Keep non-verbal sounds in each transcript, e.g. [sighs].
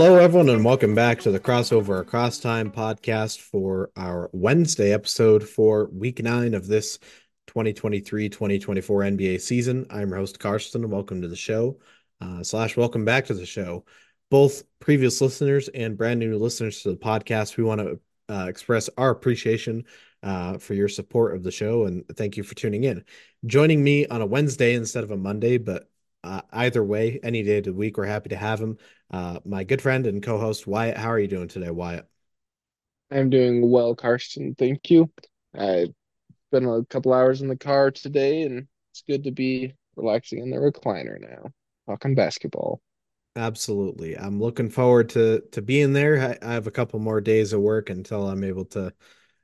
Hello, everyone, and welcome back to the Crossover Across Time podcast for our Wednesday episode for week nine of this 2023 2024 NBA season. I'm your host, Karston. Welcome to the show, uh, slash, welcome back to the show. Both previous listeners and brand new listeners to the podcast, we want to uh, express our appreciation uh, for your support of the show and thank you for tuning in. Joining me on a Wednesday instead of a Monday, but uh, either way, any day of the week, we're happy to have him. Uh, my good friend and co-host Wyatt. How are you doing today, Wyatt? I'm doing well, Karston. Thank you. I've been a couple hours in the car today, and it's good to be relaxing in the recliner now, talking basketball. Absolutely. I'm looking forward to to being there. I, I have a couple more days of work until I'm able to,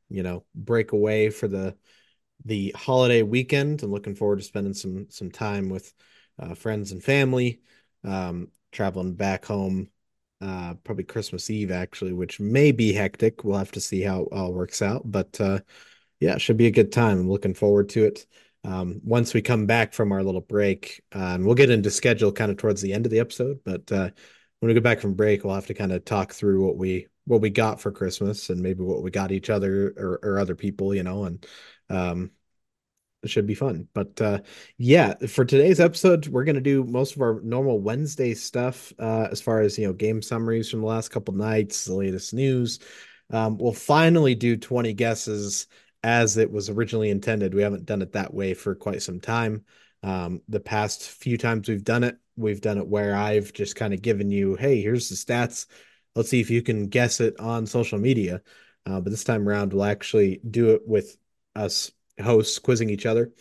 you know, break away for the the holiday weekend. I'm looking forward to spending some some time with uh, friends and family. Um, traveling back home, uh, probably Christmas Eve actually, which may be hectic. We'll have to see how it all works out, but uh, yeah, it should be a good time. I'm looking forward to it. Um, once we come back from our little break, uh, and we'll get into schedule kind of towards the end of the episode, but uh, when we get back from break, we'll have to kind of talk through what we what we got for Christmas and maybe what we got each other or, or other people, you know, and um, it should be fun. But uh, yeah, for today's episode, we're gonna do most of our normal Wednesday stuff uh, as far as you know, game summaries from the last couple nights, the latest news. Um, we'll finally do 20 guesses as it was originally intended. We haven't done it that way for quite some time. Um, the past few times we've done it, we've done it where I've just kind of given you, hey, here's the stats. Let's see if you can guess it on social media. Uh, but this time around, we'll actually do it with us hosts quizzing each other.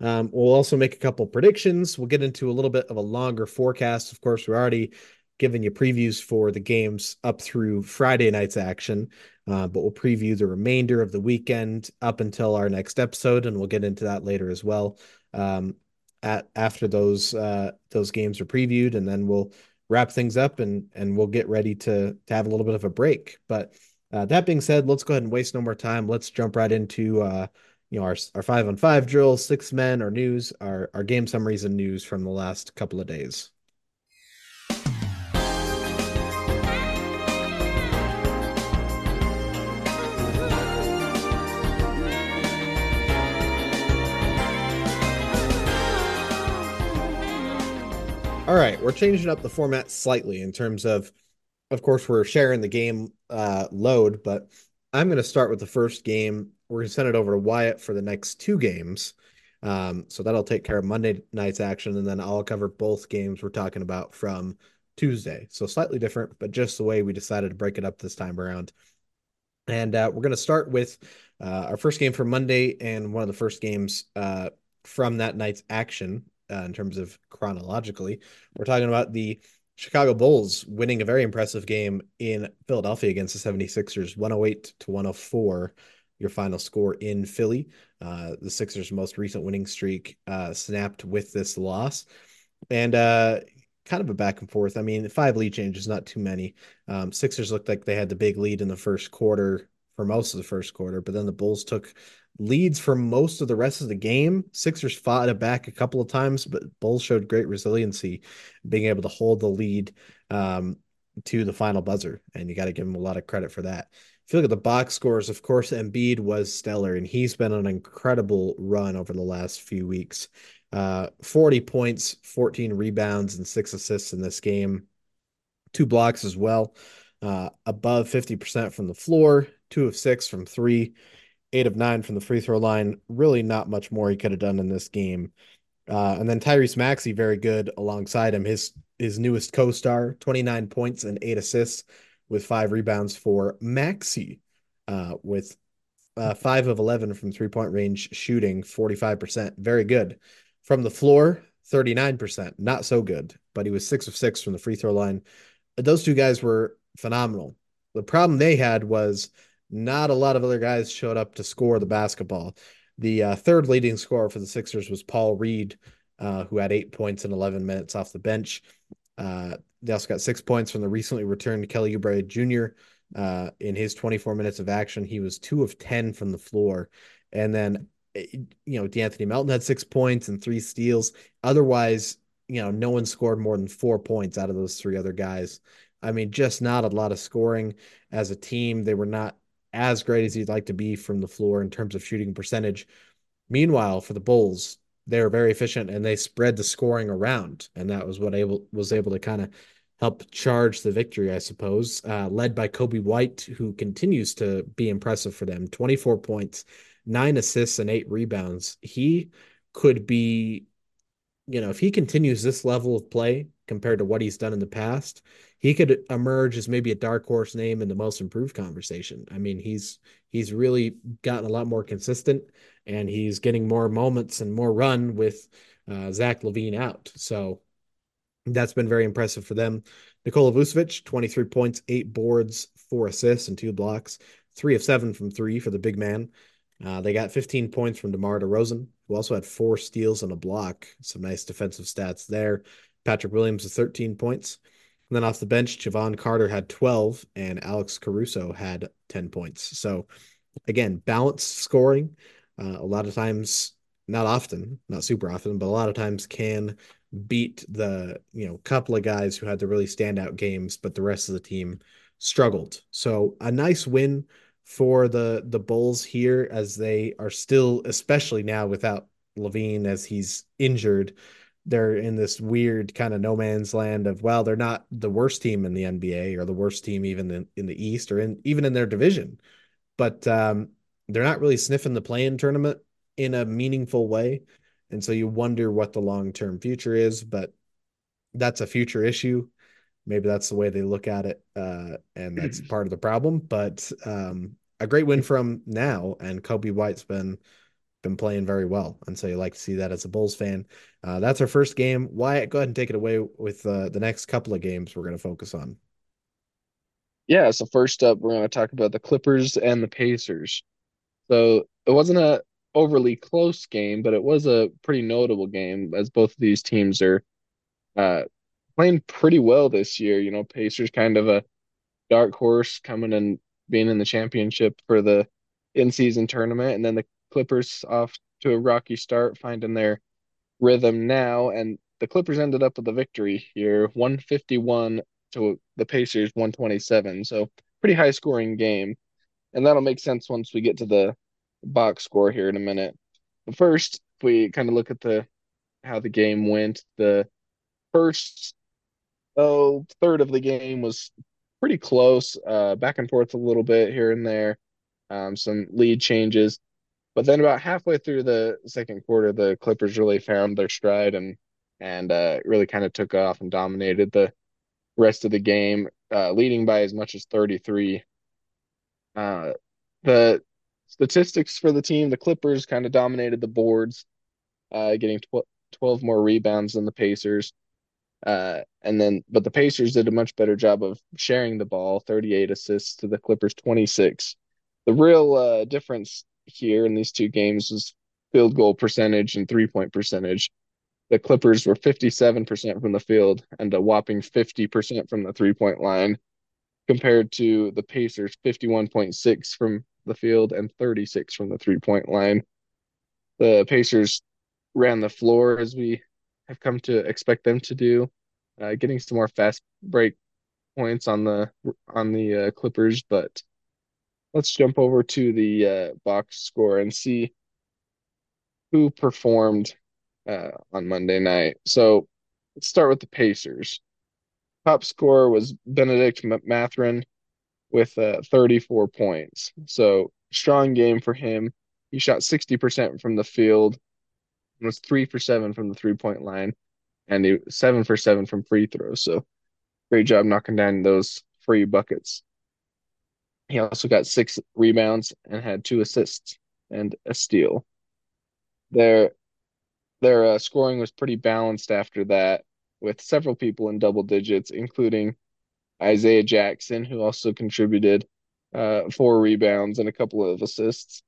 Um, we'll also make a couple predictions. We'll get into a little bit of a longer forecast. Of course, we're already giving you previews for the games up through Friday night's action, uh, but we'll preview the remainder of the weekend up until our next episode, and we'll get into that later as well. Um, at after those uh, those games are previewed, and then we'll wrap things up and and we'll get ready to to have a little bit of a break. But uh, that being said, let's go ahead and waste no more time. Let's jump right into uh, you know our our five on five drills, six men, our news, our our game summaries and news from the last couple of days. All right, we're changing up the format slightly in terms of, of course, we're sharing the game uh, load, but I'm going to start with the first game we're going to send it over to Wyatt for the next two games. Um, so that'll take care of Monday night's action, and then I'll cover both games we're talking about from Tuesday. So slightly different, but just the way we decided to break it up this time around. And uh, we're going to start with uh, our first game for Monday and one of the first games uh, from that night's action uh, in terms of chronologically. We're talking about the Chicago Bulls winning a very impressive game in Philadelphia against the 76ers, 108 to 104 your final score in Philly. Uh, the Sixers' most recent winning streak uh, snapped with this loss. And uh, kind of a back and forth. I mean, five lead changes, not too many. Um, Sixers looked like they had the big lead in the first quarter for most of the first quarter, but then the Bulls took leads for most of the rest of the game. Sixers fought it back a couple of times, but Bulls showed great resiliency, being able to hold the lead um, to the final buzzer. And you got to give them a lot of credit for that if you look at the box scores, of course, Embiid was stellar, and he's been an incredible run over the last few weeks. Uh, 40 points, 14 rebounds, and six assists in this game. Two blocks as well. Uh, above 50% from the floor, two of six from three, eight of nine from the free throw line. Really not much more he could have done in this game. Uh, and then Tyrese Maxey, very good alongside him. His his newest co-star, 29 points and eight assists with five rebounds for Maxey uh, with uh, five of 11 from three point range shooting, 45%. Very good. From the floor, 39%. Not so good, but he was six of six from the free throw line. Those two guys were phenomenal. The problem they had was not a lot of other guys showed up to score the basketball. The uh, third leading scorer for the Sixers was Paul Reed, uh, who had eight points in 11 minutes off the bench. Uh, they also got six points from the recently returned Kelly Oubre Jr. Uh, in his 24 minutes of action. He was two of 10 from the floor. And then, eh, you know, De'Anthony Melton had six points and three steals. Otherwise, you know, no one scored more than four points out of those three other guys. I mean, just not a lot of scoring as a team. They were not as great as you'd like to be from the floor in terms of shooting percentage. Meanwhile, for the Bulls, they were very efficient and they spread the scoring around, and that was what able was able to kind of help charge the victory, I suppose. Uh, led by Coby White, who continues to be impressive for them. Twenty four points, nine assists, and eight rebounds. He could be, you know, if he continues this level of play compared to what he's done in the past, he could emerge as maybe a dark horse name in the most improved conversation. I mean, he's he's really gotten a lot more consistent and he's getting more moments and more run with uh, Zach LaVine out. So that's been very impressive for them. Nikola Vucevic, 23 points, eight boards, four assists, and two blocks, three of seven from three for the big man. Uh, they got 15 points from DeMar DeRozan, who also had four steals and a block. Some nice defensive stats there. Patrick Williams with 13 points. And then off the bench, Jevon Carter had 12 and Alex Caruso had 10 points. So again, balanced scoring. Uh, a lot of times, not often, not super often, but a lot of times can beat the, you know, couple of guys who had the really standout games, but the rest of the team struggled. So a nice win for the the Bulls here as they are still, especially now without LaVine as he's injured, they're in this weird kind of no man's land of well, they're not the worst team in the NBA or the worst team even in, in the East or in even in their division, but um, they're not really sniffing the play-in tournament in a meaningful way, and so you wonder what the long term future is. But that's a future issue. Maybe that's the way they look at it, uh, and that's [clears throat] part of the problem. But um, a great win from now, and Coby White's been been playing very well, and so you like to see that as a Bulls fan. Uh, that's our first game. Wyatt, go ahead and take it away with uh, the next couple of games we're going to focus on. Yeah, so first up, we're going to talk about the Clippers and the Pacers. So it wasn't a overly close game, but it was a pretty notable game as both of these teams are uh, playing pretty well this year. You know, Pacers kind of a dark horse coming and being in the championship for the in-season tournament, and then the Clippers off to a rocky start, finding their rhythm now, and the Clippers ended up with a victory here, 151 to the Pacers 127. So pretty high scoring game. And that'll make sense once we get to the box score here in a minute. But first, we kind of look at the how the game went, the first oh third of the game was pretty close, uh, back and forth a little bit here and there. Um, some lead changes. But then about halfway through the second quarter, the Clippers really found their stride and and uh, really kind of took off and dominated the rest of the game, uh, leading by as much as 33. Uh, the statistics for the team, the Clippers kind of dominated the boards, uh, getting tw 12 more rebounds than the Pacers. Uh, and then, but the Pacers did a much better job of sharing the ball, 38 assists to the Clippers 26. The real uh, difference here in these two games was field goal percentage and three point percentage. The Clippers were 57% from the field and a whopping 50% from the three point line, compared to the Pacers 51.6 from the field and 36 from the three point line. The Pacers ran the floor as we have come to expect them to do, uh, getting some more fast break points on the on the uh, Clippers, but let's jump over to the uh, box score and see who performed uh, on Monday night. So let's start with the Pacers. Top scorer was Bennedict Mathurin with uh, 34 points. So strong game for him. He shot 60% from the field, was three for seven from the three point line, and he seven for seven from free throws. So great job knocking down those free buckets. He also got six rebounds and had two assists and a steal. Their their uh, scoring was pretty balanced after that, with several people in double digits, including Isaiah Jackson, who also contributed uh, four rebounds and a couple of assists,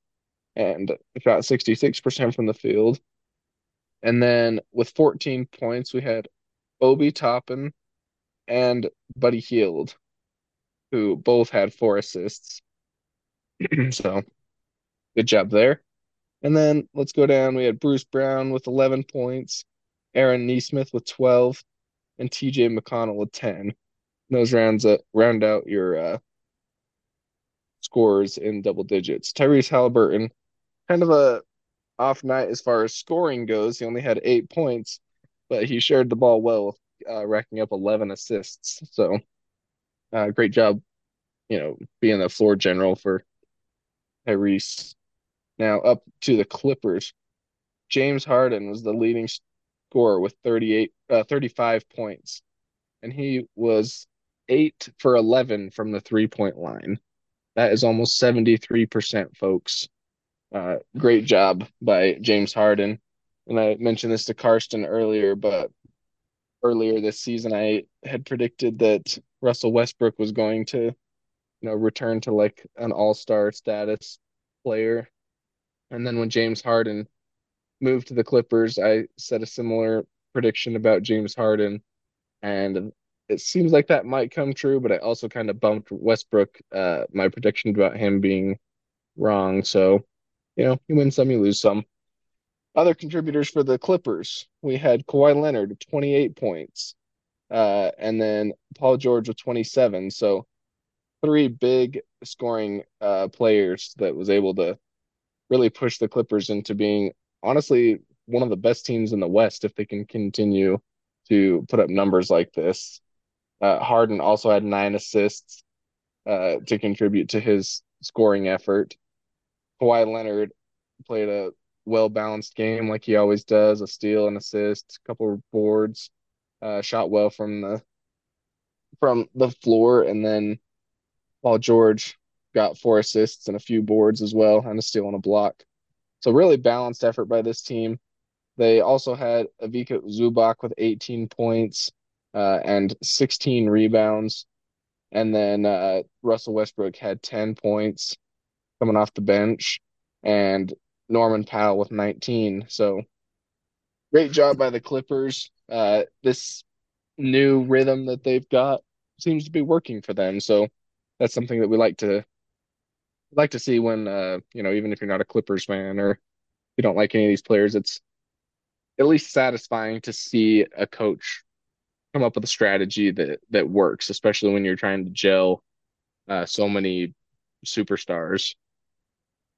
and shot 66% from the field. And then with 14 points, we had Obi Toppin and Buddy Hield, who both had four assists. [clears throat] so good job there. And then let's go down. We had Bruce Brown with 11 points, Aaron Nesmith with 12, and TJ McConnell with 10. Those rounds round out your uh, scores in double digits. Tyrese Halliburton, kind of a off night as far as scoring goes. He only had eight points, but he shared the ball well, uh, racking up 11 assists. So, uh, great job, you know, being the floor general for Tyrese. Now up to the Clippers. James Harden was the leading scorer with 38, uh, 35 points, and he was eight for 11 from the three point line. That is almost 73%, folks. Uh, great job by James Harden. And I mentioned this to Karston earlier, but earlier this season, I had predicted that Russell Westbrook was going to, you know, return to like an all-star status player. And then when James Harden moved to the Clippers, I said a similar prediction about James Harden. And it seems like that might come true, but I also kind of bumped Westbrook, uh, my prediction about him being wrong. So, you know, you win some, you lose some. Other contributors for the Clippers, we had Kawhi Leonard with 28 points, uh, and then Paul George with 27. So, three big scoring uh, players that was able to really push the Clippers into being honestly one of the best teams in the West if they can continue to put up numbers like this. Uh, Harden also had nine assists uh, to contribute to his scoring effort. Kawhi Leonard played a well balanced game like he always does a steal, an assist, a couple of boards, uh, shot well from the from the floor, and then Paul George got four assists and a few boards as well, and a steal and a block. So really balanced effort by this team. They also had Ivica Zubac with 18 points uh, and 16 rebounds. And then uh, Russell Westbrook had 10 points coming off the bench, and Norman Powell with 19. So great job by the Clippers. Uh, this new rhythm that they've got seems to be working for them. So that's something that we like to like to see when uh, you know, even if you're not a Clippers fan or you don't like any of these players, it's at least satisfying to see a coach come up with a strategy that that works, especially when you're trying to gel uh, so many superstars.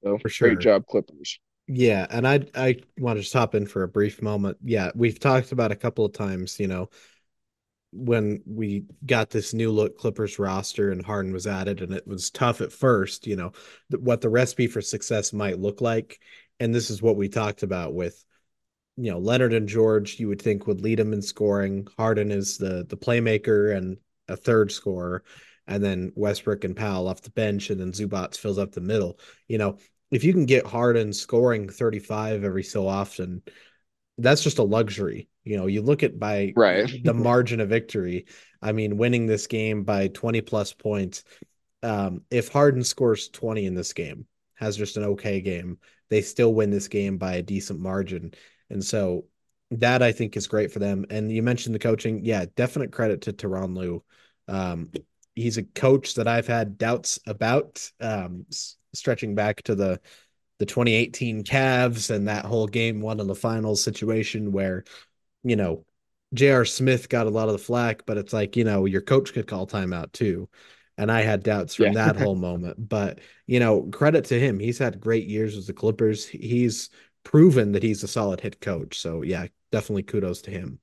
So For sure. great job, Clippers. Yeah, and I I want to just hop in for a brief moment. Yeah, we've talked about a couple of times, you know, when we got this new look Clippers roster and Harden was added, and it was tough at first, you know, what the recipe for success might look like. And this is what we talked about with, you know, Leonard and George, you would think would lead him in scoring. Harden is the the playmaker and a third scorer, and then Westbrook and Powell off the bench, and then Zubac fills up the middle. You know, if you can get Harden scoring 35 every so often, that's just a luxury. You know, you look at by Right. the margin of victory. I mean, winning this game by 20 plus points. Um, if Harden scores 20 in this game, has just an okay game, they still win this game by a decent margin. And so that I think is great for them. And you mentioned the coaching. Yeah, definite credit to Tyronn Lue. Um, he's a coach that I've had doubts about, um, stretching back to the the 2018 Cavs and that whole game one of the finals situation where, you know, J.R. Smith got a lot of the flack, but it's like, you know, your coach could call timeout too. And I had doubts from Yeah. that [laughs] whole moment. But, you know, credit to him. He's had great years with the Clippers. He's proven that he's a solid hit coach. So, yeah, definitely kudos to him.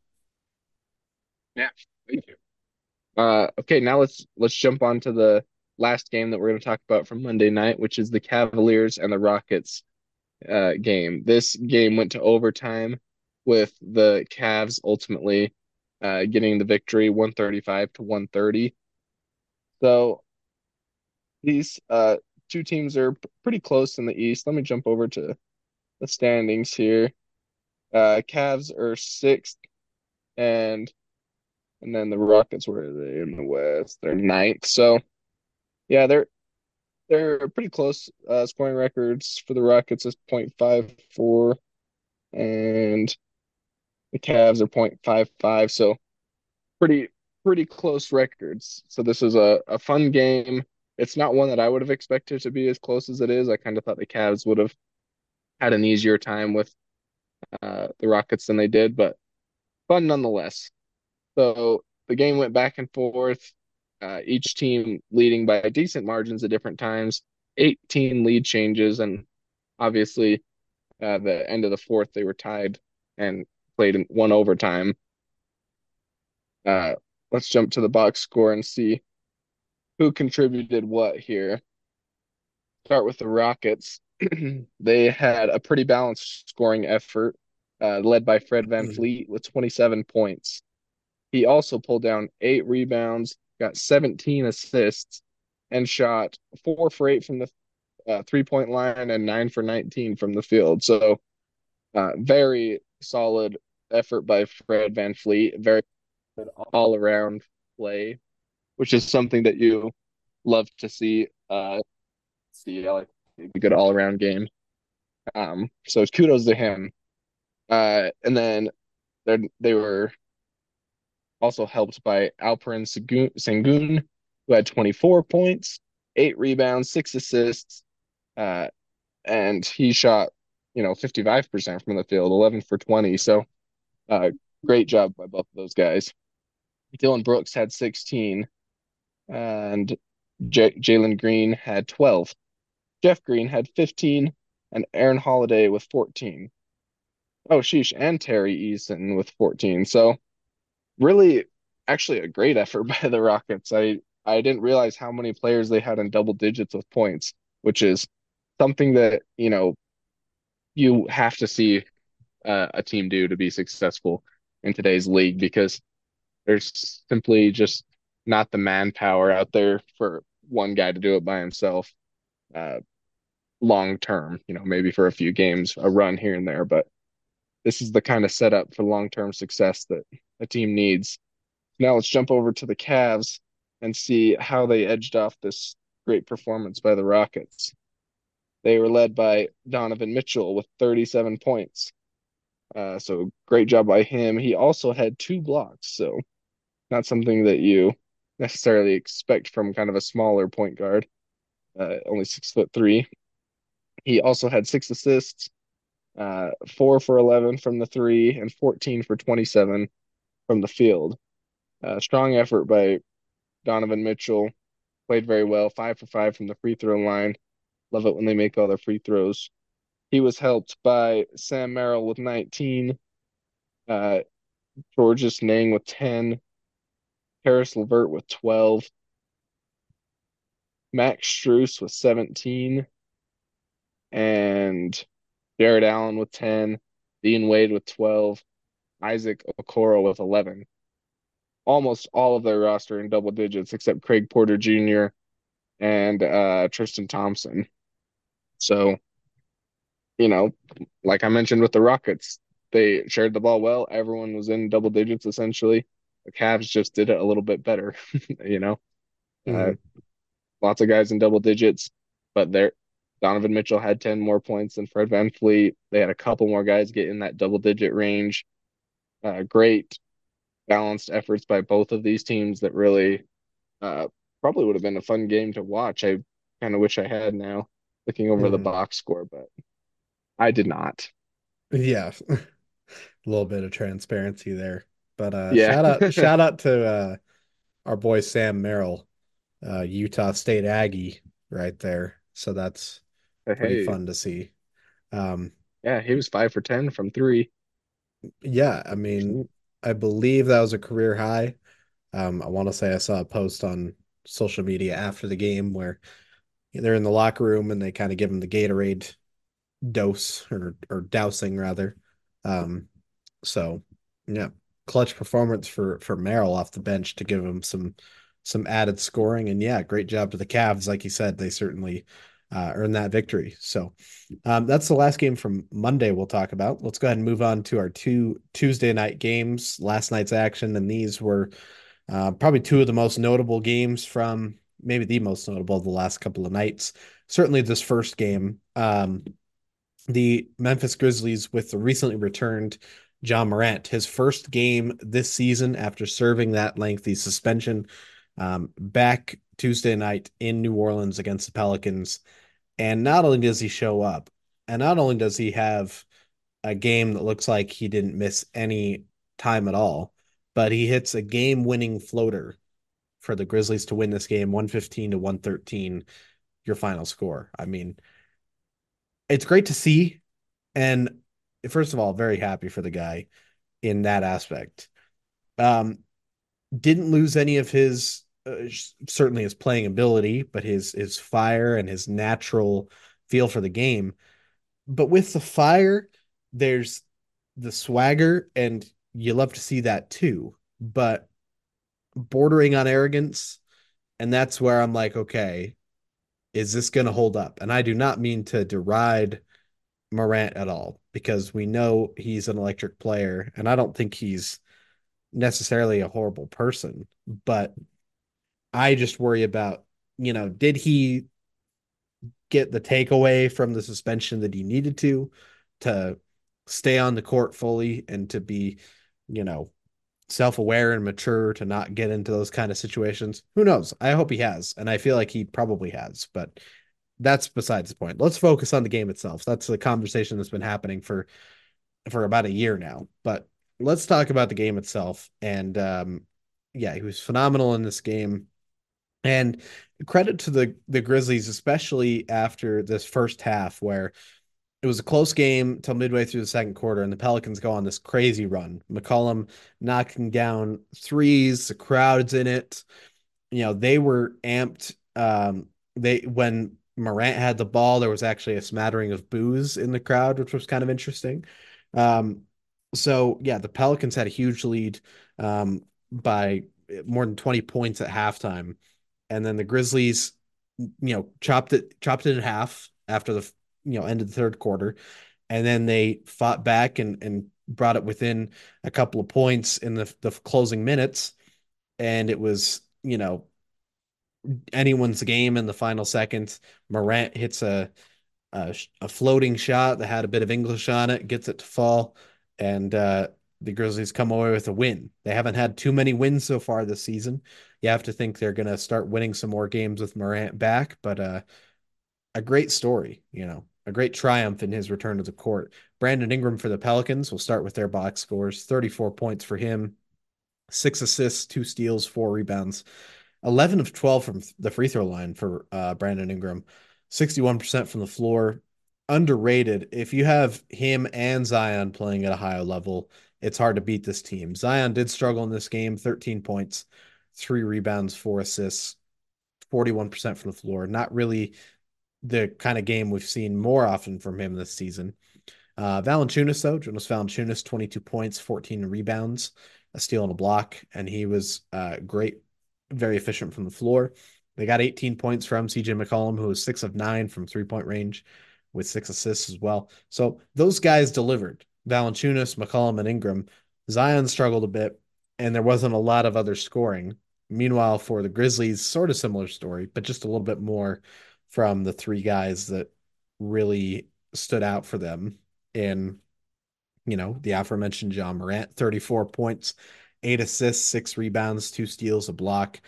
Yeah. Thank you. Uh, okay, now let's let's jump on to the last game that we're going to talk about from Monday night, which is the Cavaliers and the Rockets uh, game. This game went to overtime with the Cavs ultimately uh, getting the victory 135 to 130. So these uh, two teams are pretty close in the East. Let me jump over to the standings here. Uh, Cavs are sixth, and and then the Rockets were they in the West? They're ninth. So yeah, they're they're pretty close. Uh, scoring records for the Rockets is 0.54, and the Cavs are 0.55. So pretty pretty close records. So this is a, a fun game. It's not one that I would have expected to be as close as it is. I kind of thought the Cavs would have had an easier time with uh, the Rockets than they did, but fun nonetheless. So the game went back and forth. uh, each team leading by decent margins at different times, 18 lead changes, and obviously uh, the end of the fourth they were tied and played in one overtime. Uh, let's jump to the box score and see who contributed what here. Start with the Rockets. [clears throat] they had a pretty balanced scoring effort, uh, led by Fred Van VanVleet with 27 points. He also pulled down eight rebounds, got 17 assists, and shot four for eight from the uh, three point line and nine for 19 from the field. So, uh, very solid effort by Fred VanVleet. Very good all around play, which is something that you love to see. Uh, see, like a good all around game. Um, so kudos to him. Uh, and then they were also helped by Alperen Sengun, who had 24 points, eight rebounds, six assists, uh, and he shot, you know, 55% from the field, 11 for 20. So, uh, great job by both of those guys. Dillon Brooks had 16, and J- Jalen Green had 12. Jeff Green had 15, and Aaron Holiday with 14. Oh, sheesh, and Tari Eason with 14. So, really, actually, a great effort [laughs] by the Rockets. I I didn't realize how many players they had in double digits with points, which is something that you know you have to see uh, a team do to be successful in today's league because there's simply just not the manpower out there for one guy to do it by himself uh, long term you know maybe for a few games a run here and there but this is the kind of setup for long term success that a team needs now let's jump over to the Cavs and see how they edged off this great performance by the Rockets they were led by Donovan Mitchell with 37 points. Uh, so great job by him. He also had two blocks, so not something that you necessarily expect from kind of a smaller point guard, uh, only six foot three. He also had six assists, uh, four for 11 from the three, and 14 for 27 from the field. Uh, strong effort by Donovan Mitchell. Played very well, five for five from the free throw line, Love it when they make all their free throws. He was helped by Sam Merrill with 19, uh, Georges Niang with 10, Caris LeVert with 12, Max Strus with 17, and Jarrett Allen with 10, Dean Wade with 12, Isaac Okoro with 11. Almost all of their roster in double digits except Craig Porter Jr. and uh, Tristan Thompson. So, you know, like I mentioned with the Rockets, they shared the ball well. Everyone was in double digits essentially. The Cavs just did it a little bit better, [laughs] you know. Mm-hmm. Uh, lots of guys in double digits, but there Donovan Mitchell had 10 more points than Fred VanVleet. They had a couple more guys get in that double digit range. Uh, great balanced efforts by both of these teams that really uh, probably would have been a fun game to watch. I kind of wish I had now looking over mm. the box score, but I did not. Yeah. a [laughs] little bit of transparency there. But uh yeah. shout out [laughs] shout out to uh our boy Sam Merrill, uh Utah State Aggie right there. So that's pretty fun to see. Um yeah, he was 5 for 10 from 3. Yeah, I mean, I believe that was a career high. Um I want to say I saw a post on social media after the game where they're in the locker room and they kind of give him the Gatorade dose or or dousing rather. Um, so yeah, clutch performance for for Merrill off the bench to give him some some added scoring and yeah, great job to the Cavs. Like you said, they certainly uh, earned that victory. So um, that's the last game from Monday we'll talk about. Let's go ahead and move on to our two Tuesday night games. Last night's action, and these were uh, probably two of the most notable games from maybe the most notable of the last couple of nights. Certainly this first game, um, the Memphis Grizzlies with the recently returned Ja Morant, his first game this season after serving that lengthy suspension, um, back Tuesday night in New Orleans against the Pelicans. And not only does he show up, and not only does he have a game that looks like he didn't miss any time at all, but he hits a game winning floater for the Grizzlies to win this game 115 to 113, your final score. I mean, it's great to see. And first of all, very happy for the guy in that aspect. Um, didn't lose any of his uh, certainly his playing ability, but his his fire and his natural feel for the game. But with the fire, there's the swagger, and you love to see that too. But bordering on arrogance, and that's where I'm like, okay, is this going to hold up? And I do not mean to deride Morant at all because we know he's an electric player, and I don't think he's necessarily a horrible person, but I just worry about, you know, did he get the takeaway from the suspension that he needed to to stay on the court fully and to be, you know, self-aware and mature to not get into those kind of situations. Who knows? I hope he has, and I feel like he probably has, but that's besides the point. Let's focus on the game itself. That's the conversation that's been happening for for about a year now. But let's talk about the game itself. And um, yeah, he was phenomenal in this game. And credit to the the Grizzlies, especially after this first half where it was a close game till midway through the second quarter, and the Pelicans go on this crazy run. McCollum knocking down threes, the crowd's in it. You know, they were amped. Um, they when Morant had the ball, there was actually a smattering of boos in the crowd, which was kind of interesting. Um, so yeah, the Pelicans had a huge lead um, by more than 20 points at halftime. And then the Grizzlies, you know, chopped it chopped it in half after the you know end of the third quarter. And then they fought back and and brought it within a couple of points in the the closing minutes. And it was, you know, anyone's game in the final seconds. Morant hits a, a, a floating shot that had a bit of English on it, gets it to fall and uh, the Grizzlies come away with a win. They haven't had too many wins so far this season. You have to think they're going to start winning some more games with Morant back, but uh, a great story, you know, a great triumph in his return to the court. Brandon Ingram for the Pelicans will start with their box scores 34 points for him, six assists, two steals, four rebounds, 11 of 12 from the free throw line for uh, Brandon Ingram, 61% from the floor, underrated. If you have him and Zion playing at a higher level, it's hard to beat this team. Zion did struggle in this game, 13 points, three rebounds, four assists, 41% from the floor. Not really the kind of game we've seen more often from him this season. Uh, Valanciunas, though, Jonas Valanciunas, 22 points, 14 rebounds, a steal and a block, and he was uh, great, very efficient from the floor. They got 18 points from CJ McCollum, who was six of nine from three point range with six assists as well. So those guys delivered. Valanciunas, McCollum, and Ingram. Zion struggled a bit, and there wasn't a lot of other scoring. Meanwhile, for the Grizzlies, sort of similar story, but just a little bit more from the three guys that really stood out for them in, you know, the aforementioned Ja Morant, 34 points, eight assists, six rebounds, two steals, a block.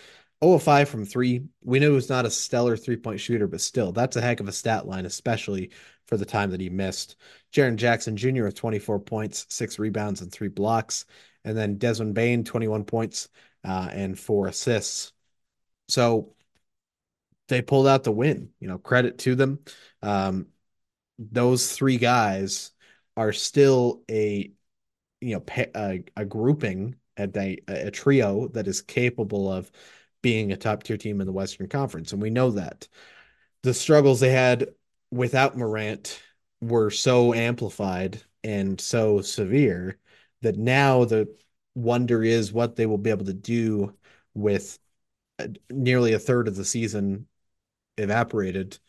0 5 from three. We know he was not a stellar three point shooter, but still, that's a heck of a stat line, especially for the time that he missed. Jaren Jackson Jr. with 24 points, six rebounds, and three blocks. And then Desmond Bane, 21 points uh, and four assists. So they pulled out the win. You know, credit to them. Um, those three guys are still a you know a, a grouping at a, a trio that is capable of being a top tier team in the Western Conference. And we know that the struggles they had without Morant were so amplified and so severe that now the wonder is what they will be able to do with nearly a third of the season evaporated.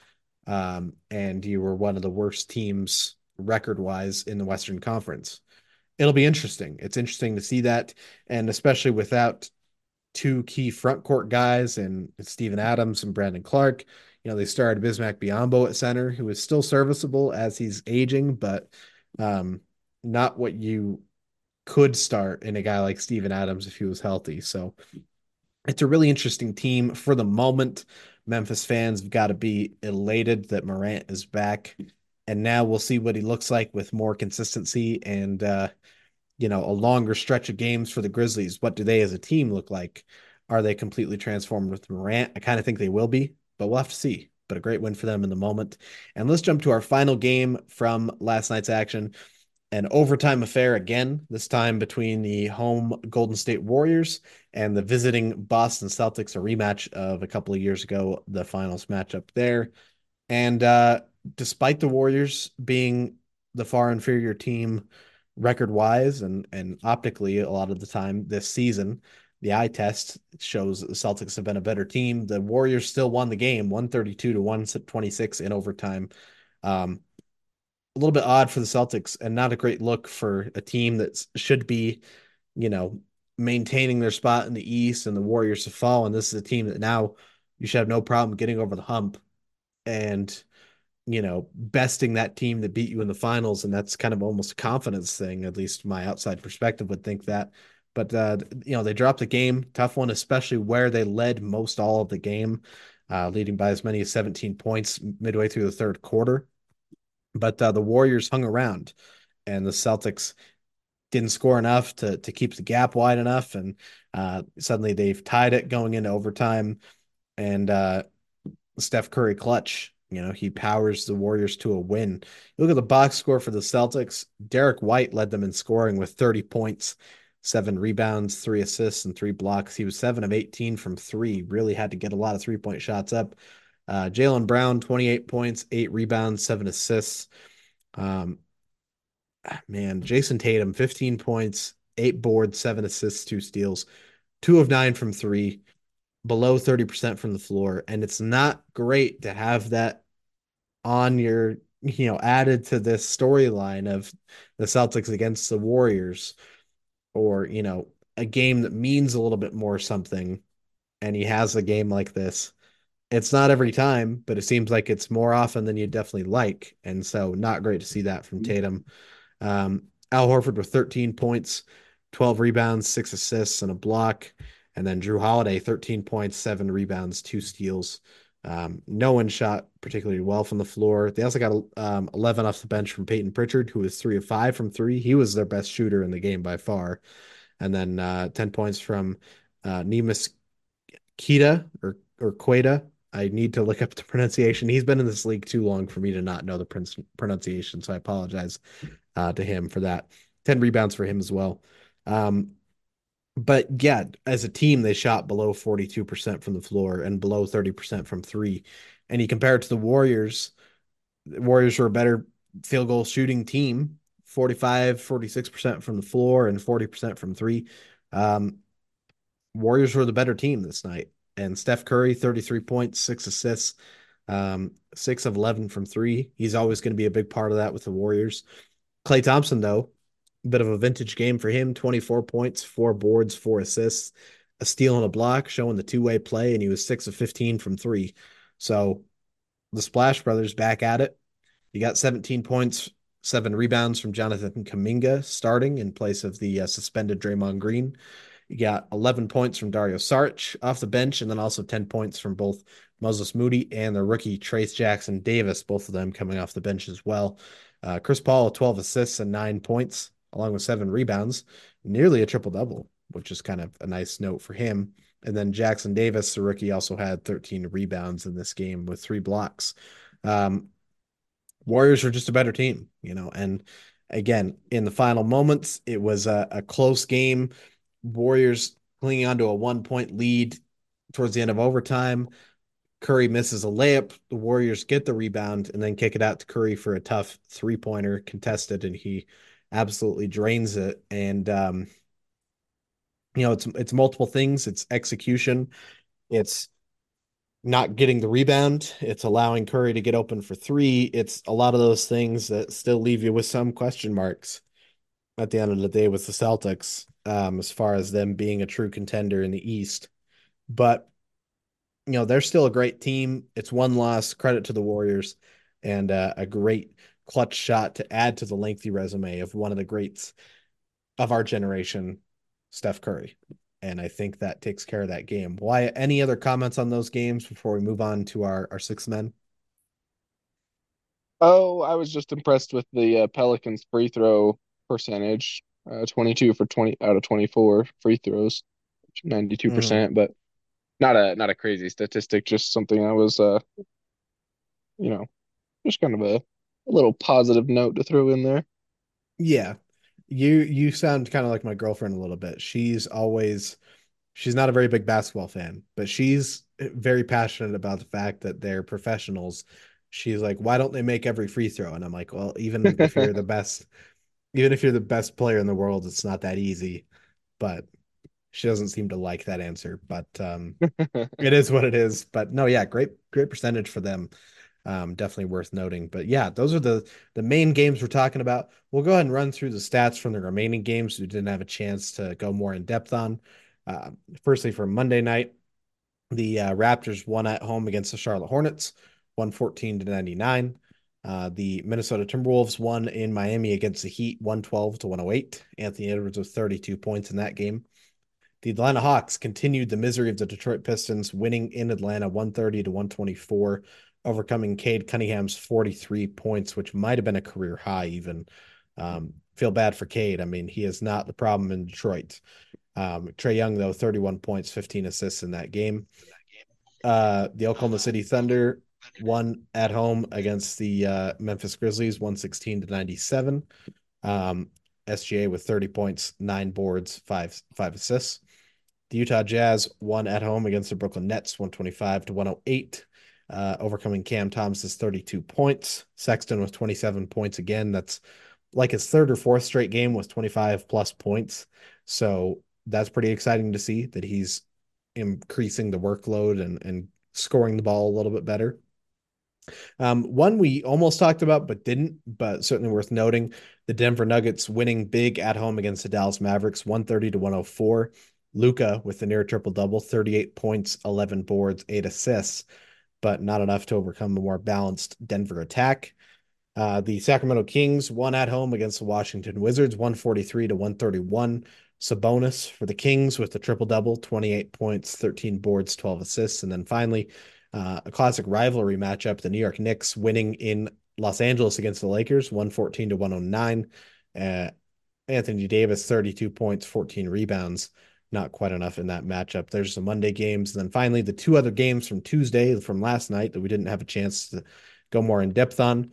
Um, and you were one of the worst teams record wise in the Western Conference. It'll be interesting. It's interesting to see that. And especially without two key front court guys and Steven Adams and Brandon Clarke. You know, they started Bismack Biyombo at center, who is still serviceable as he's aging, but um, not what you could start in a guy like Steven Adams if he was healthy. So it's a really interesting team for the moment. Memphis fans have got to be elated that Morant is back. And now we'll see what he looks like with more consistency and uh, you know, a longer stretch of games for the Grizzlies. What do they as a team look like Are they completely transformed with Morant? I kind of think they will be, but we'll have to see. But a great win for them in the moment. And let's jump to our final game from last night's action an overtime affair again, this time between the home Golden State Warriors and the visiting Boston Celtics, a rematch of a couple of years ago, the finals matchup there. And uh, despite the Warriors being the far inferior team record wise and, and optically a lot of the time this season, the eye test shows the Celtics have been a better team. The Warriors still won the game 132 to 126 in overtime. Um, a little bit odd for the Celtics and not a great look for a team that should be, you know, maintaining their spot in the East and the Warriors to fall. And this is a team that now you should have no problem getting over the hump and, you know, besting that team that beat you in the finals. And that's kind of almost a confidence thing. At least my outside perspective would think that. But, uh, you know, they dropped the game, tough one, especially where they led most all of the game, uh, leading by as many as 17 points midway through the third quarter. But uh, the Warriors hung around, and the Celtics didn't score enough to to keep the gap wide enough, and uh, suddenly they've tied it going into overtime. And uh, Steph Curry clutch, you know, he powers the Warriors to a win. Look at the box score for the Celtics. Derrick White led them in scoring with 30 points, seven rebounds, three assists, and three blocks. He was seven of 18 from three. Really had to get a lot of three point shots up. Uh, Jaylen Brown, 28 points, eight rebounds, seven assists. Um, man, Jayson Tatum, 15 points, eight boards, seven assists, two steals, two of nine from three, below 30% from the floor. And it's not great to have that on your, you know, added to this storyline of the Celtics against the Warriors or, you know, a game that means a little bit more something. And he has a game like this it's not every time, but it seems like it's more often than you definitely like. And so, not great to see that from mm-hmm. Tatum. Um, Al Horford with 13 points, 12 rebounds, six assists, and a block. And then Jrue Holiday, 13 points, seven rebounds, two steals. Um, no one shot particularly well from the floor. They also got um, 11 off the bench from Peyton Pritchard, who was three of five from three. He was their best shooter in the game by far. And then uh, 10 points from uh, Neemias Kita or, or Queta, I need to look up the [laughs] pronunciation. He's been in this league too long for me to not know the pronunciation, so I apologize uh, to him for that. Ten rebounds for him as well. Um, but yeah, as a team, they shot below 42% from the floor and below 30% from three. And you compare it to the Warriors, the Warriors were a better field goal shooting team 45, 46% from the floor and 40% from three. Um, Warriors were the better team this night and Steph Curry, 33 points, six assists, um, six of 11 from three. He's always going to be a big part of that with the Warriors. Klay Thompson, though, bit of a vintage game for him 24 points, four boards, four assists, a steal and a block, showing the two way play, and he was six of 15 from three. So the Splash Brothers back at it. You got 17 points, seven rebounds from Jonathan Kuminga starting in place of the uh, suspended Draymond Green. You got 11 points from Dario Saric off the bench, and then also 10 points from both Moses Moody and the rookie Trayce Jackson Davis, both of them coming off the bench as well. Uh, Chris Paul, 12 assists and nine points, along with seven rebounds, nearly a triple double, which is kind of a nice note for him. And then Jackson Davis, the rookie, also had 13 rebounds in this game with three blocks. Um, Warriors are just a better team, you know, and again, in the final moments, it was a, a close game Warriors clinging onto a one point lead towards the end of overtime. Curry misses a layup. The Warriors get the rebound and then kick it out to Curry for a tough three pointer contested, and he absolutely drains it. And um, you know, it's it's multiple things. It's execution. It's not getting the rebound. It's allowing Curry to get open for three. It's a lot of those things that still leave you with some question marks at the end of the day with the Celtics um, as far as them being a true contender in the East. But you know they're still a great team. It's one loss. Credit to the Warriors, and uh, a great clutch shot to add to the lengthy resume of one of the greats of our generation, Steph Curry. And I think that takes care of that game. Wyatt? Any other comments on those games before we move on to our our six men? Oh, I was just impressed with the uh, Pelicans free throw percentage. Uh, 22 for 20 out of 24 free throws. 92%, Mhm. but not a not a crazy statistic, just something I was uh, you know, just kind of a, a little positive note to throw in there. Yeah. You you sound kind of like my girlfriend a little bit. She's always she's not a very big basketball fan, but she's very passionate about the fact that they're professionals. She's like, why don't they make every free throw? And I'm like, well, even if you're the [laughs] best, even if you're the best player in the world, it's not that easy. But she doesn't seem to like that answer. But um, it is what it is. But no, yeah, great, great percentage for them. Um, definitely worth noting. But yeah, those are the the main games we're talking about. We'll go ahead and run through the stats from the remaining games we didn't have a chance to go more in depth on. Uh, firstly, for Monday night, the uh, Raptors won at home against the Charlotte Hornets, 114 to 99. Uh, the Minnesota Timberwolves won in Miami against the Heat, 112 to 108. Anthony Edwards with 32 points in that game. The Atlanta Hawks continued the misery of the Detroit Pistons, winning in Atlanta 130 to 124, overcoming Cade Cunningham's 43 points, which might have been a career high, even. Um, feel bad for Cade. I mean, he is not the problem in Detroit. Um, Trae Young, though, 31 points, 15 assists in that game. Uh, the Oklahoma City Thunder won at home against the uh, Memphis Grizzlies, 116 to 97. Um, SGA with 30 points, nine boards, five five assists. The Utah Jazz won at home against the Brooklyn Nets, 125 to 108, uh, overcoming Cam Thomas's 32 points. Sexton with 27 points again. That's like his third or fourth straight game with 25 plus points. So that's pretty exciting to see that he's increasing the workload and and scoring the ball a little bit better. Um, one we almost talked about but didn't, but certainly worth noting: the Denver Nuggets winning big at home against the Dallas Mavericks, one thirty to one hundred four. Luka with the near triple double, thirty eight points, eleven boards, eight assists, but not enough to overcome a more balanced Denver attack. Uh, the Sacramento Kings won at home against the Washington Wizards, 143 to 131. Sabonis for the Kings with the triple double, 28 points, 13 boards, 12 assists. And then finally, uh, a classic rivalry matchup, the New York Knicks winning in Los Angeles against the Lakers, 114 to 109. Uh, Anthony Davis, 32 points, 14 rebounds. Not quite enough in that matchup. There's some Monday games. And then finally, the two other games from Tuesday, from last night, that we didn't have a chance to go more in depth on.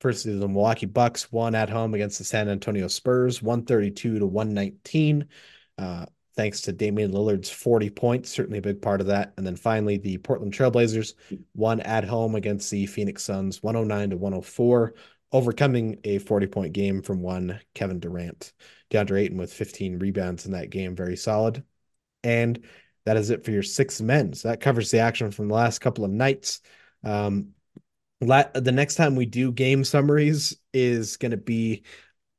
First, is the Milwaukee Bucks won at home against the San Antonio Spurs, 132 to 119. Uh, thanks to Damian Lillard's 40 points, certainly a big part of that. And then finally, the Portland Trailblazers won at home against the Phoenix Suns, 109 to 104, overcoming a 40 point game from one Kevin Durant. DeAndre Ayton with 15 rebounds in that game, very solid. And that is it for your six men. So that covers the action from the last couple of nights. Um, the next time we do game summaries is going to be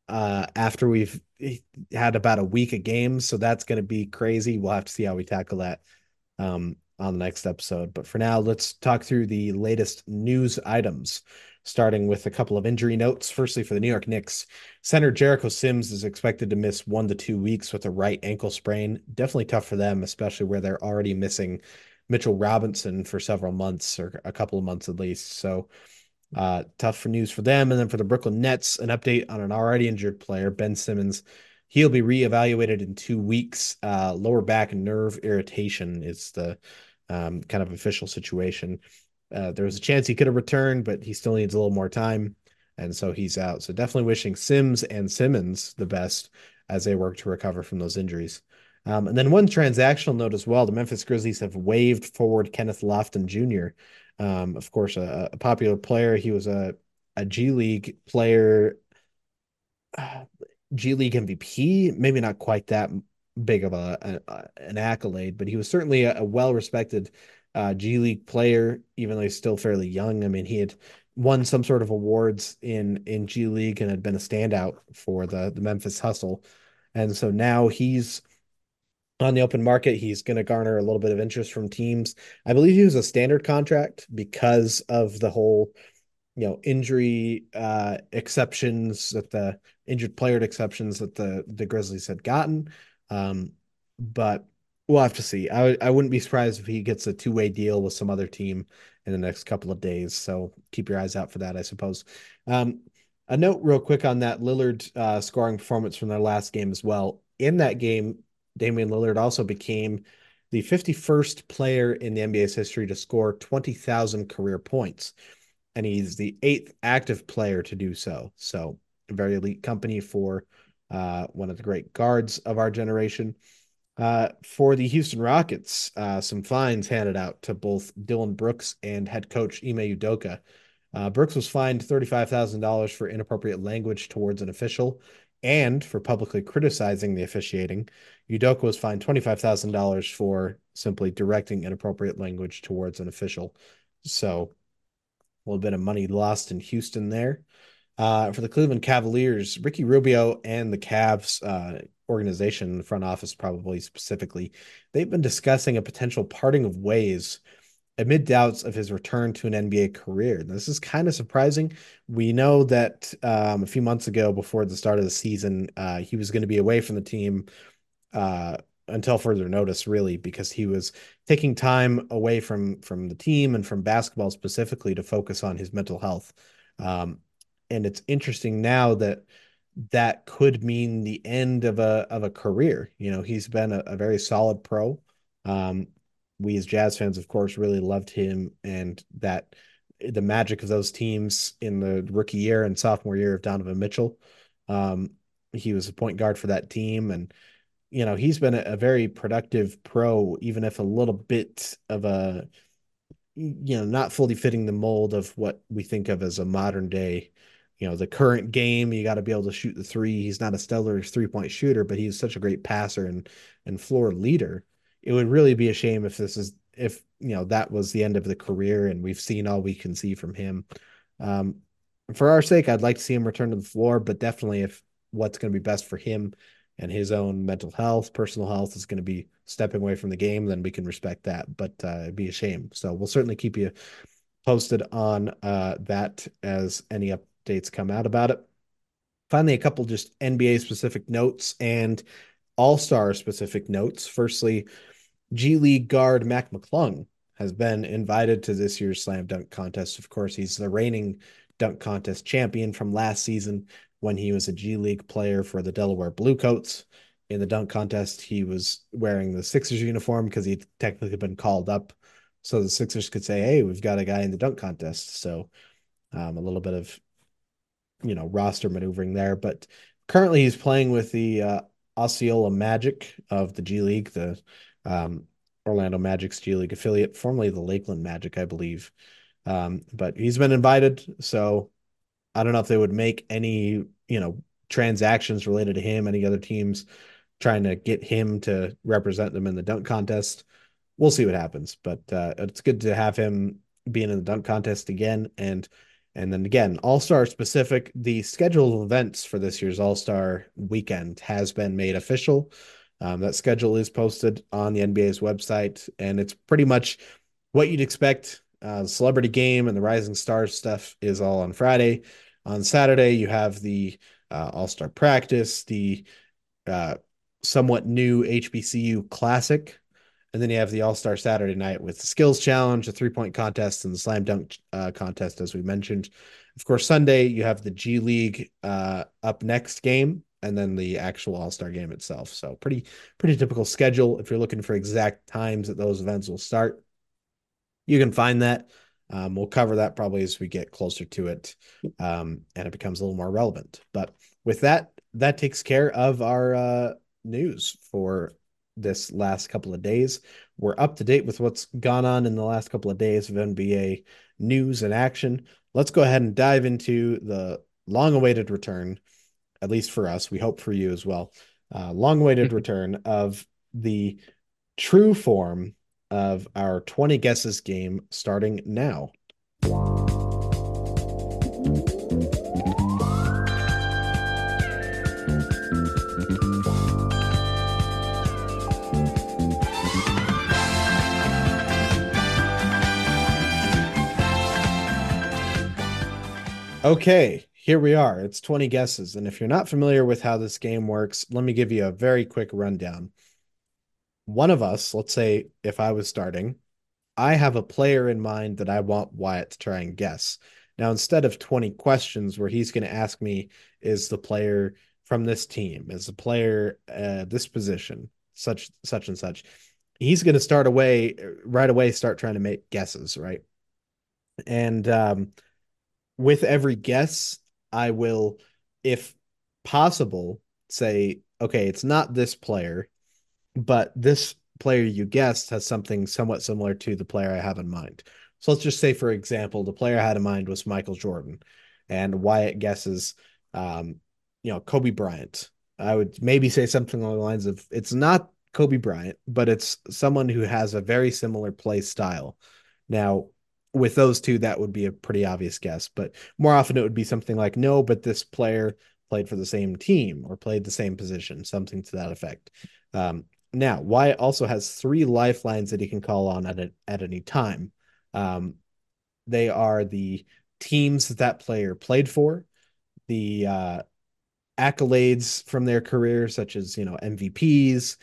uh, after we've had about a week of games. So that's going to be crazy. We'll have to see how we tackle that um, on the next episode. But for now, let's talk through the latest news items, starting with a couple of injury notes. Firstly, for the New York Knicks, center Jericho Sims is expected to miss one to two weeks with a right ankle sprain. Definitely tough for them, especially where they're already missing Mitchell Robinson for several months or a couple of months at least. So uh, tough for news for them. And then for the Brooklyn Nets, an update on an already injured player, Ben Simmons. He'll be reevaluated in two weeks. Uh, lower back nerve irritation is the um, kind of official situation. Uh, there was a chance he could have returned, but he still needs a little more time. And so he's out. So definitely wishing Sims and Simmons the best as they work to recover from those injuries. Um, and then one transactional note as well: the Memphis Grizzlies have waived forward Kenneth Lofton Jr. Um, of course, a, a, popular player. He was a a G League player, uh, [sighs] G League MVP. Maybe not quite that big of a, a an accolade, but he was certainly a, a well respected uh, G League player, even though he's still fairly young. I mean, he had won some sort of awards in in G League and had been a standout for the the Memphis Hustle, and so now he's on the open market. He's going to garner a little bit of interest from teams. I believe he was a standard contract because of the whole, you know, injury uh, exceptions that the injured player exceptions that the the Grizzlies had gotten. Um, but we'll have to see. I I wouldn't be surprised if he gets a two way deal with some other team in the next couple of days. So keep your eyes out for that, I suppose. Um, a note real quick on that Lillard uh, scoring performance from their last game as well. In that game, Damian Lillard also became the 51st player in the NBA's history to score 20,000 career points. And he's the eighth active player to do so. So, very elite company for uh, one of the great guards of our generation. Uh, for the Houston Rockets, uh, some fines handed out to both Dillon Brooks and head coach Ime Udoka. Uh, Brooks was fined $35,000 for inappropriate language towards an official and for publicly criticizing the officiating. Udoka was fined $25,000 for simply directing inappropriate language towards an official. So a little bit of money lost in Houston there. Uh, for the Cleveland Cavaliers, Ricky Rubio and the Cavs uh, organization, the front office probably specifically, they've been discussing a potential parting of ways amid doubts of his return to an NBA career. This is kind of surprising. We know that um, a few months ago, before the start of the season, uh, he was going to be away from the team uh, until further notice, really, because he was taking time away from from the team and from basketball specifically to focus on his mental health. Um, and it's interesting now that that could mean the end of a of a career. You know, he's been a, a very solid pro. Um, we as Jazz fans, of course, really loved him and that the magic of those teams in the rookie year and sophomore year of Donovan Mitchell. Um, he was a point guard for that team, and you know he's been a, a very productive pro, even if a little bit of a you know not fully fitting the mold of what we think of as a modern day you know the current game you got to be able to shoot the three he's not a stellar three point shooter but he's such a great passer and and floor leader it would really be a shame if this is if you know that was the end of the career and we've seen all we can see from him. Um, for our sake, I'd like to see him return to the floor, but definitely if what's going to be best for him and his own mental health, personal health is going to be stepping away from the game, then we can respect that. But uh, it'd be a shame. So we'll certainly keep you posted on uh, that as any updates come out about it. Finally, a couple just NBA specific notes and All Star specific notes. Firstly, G League guard Mac McClung has been invited to this year's slam dunk contest. Of course, he's the reigning dunk contest champion from last season when he was a G League player for the Delaware Bluecoats. In the dunk contest, he was wearing the Sixers uniform because he'd technically been called up. So the Sixers could say, hey, we've got a guy in the dunk contest. So um, a little bit of, you know, roster maneuvering there. But currently he's playing with the uh, Osceola Magic of the G League, the um, Orlando Magic's G League affiliate, formerly the Lakeland Magic, I believe. Um, but he's been invited, so I don't know if they would make any, you know, transactions related to him, any other teams trying to get him to represent them in the dunk contest. We'll see what happens, but uh, it's good to have him being in the dunk contest again, and and then again, All Star specific. The schedule of events for this year's All Star weekend has been made official. Um, that schedule is posted on the NBA's website, and it's pretty much what you'd expect. Uh, the celebrity game and the Rising Stars stuff is all on Friday. On Saturday, you have the uh, All Star practice, the uh, somewhat new HBCU Classic, and then you have the All Star Saturday night with the Skills Challenge, the three point contest, and the Slam Dunk uh, contest, as we mentioned. Of course, Sunday, you have the G League uh, up next game and then the actual all-star game itself. So pretty pretty typical schedule. If you're looking for exact times that those events will start you can find that. Um, we'll cover that probably as we get closer to it um, and it becomes a little more relevant. But with that that takes care of our uh, news for this last couple of days we're up to date with what's gone on in the last couple of days of nba news and action let's go ahead and dive into the long awaited return at least for us, we hope for you as well. Uh, long-awaited [laughs] return of the true form of our 20 guesses game starting now. Okay, here we are. It's 20 guesses. And if you're not familiar with how this game works, let me give you a very quick rundown. One of us, let's say if I was starting, I have a player in mind that I want Wyatt to try and guess. Now, instead of 20 questions where he's going to ask me, is the player from this team? Is the player uh, this position? such such and such. He's going to start away right away, start trying to make guesses, right? And um, with every guess, I will, if possible, say, okay, it's not this player, but this player you guessed has something somewhat similar to the player I have in mind. So let's just say, for example, the player I had in mind was Michael Jordan, and Wyatt guesses, um, you know, Kobe Bryant. I would maybe say something along the lines of, it's not Kobe Bryant, but it's someone who has a very similar play style. Now, with those two, that would be a pretty obvious guess, but more often it would be something like, no, but this player played for the same team or played the same position, something to that effect. Um, now, Wyatt also has three lifelines that he can call on at a, at any time. Um, they are the teams that that player played for, the uh, accolades from their career, such as you know MVPs,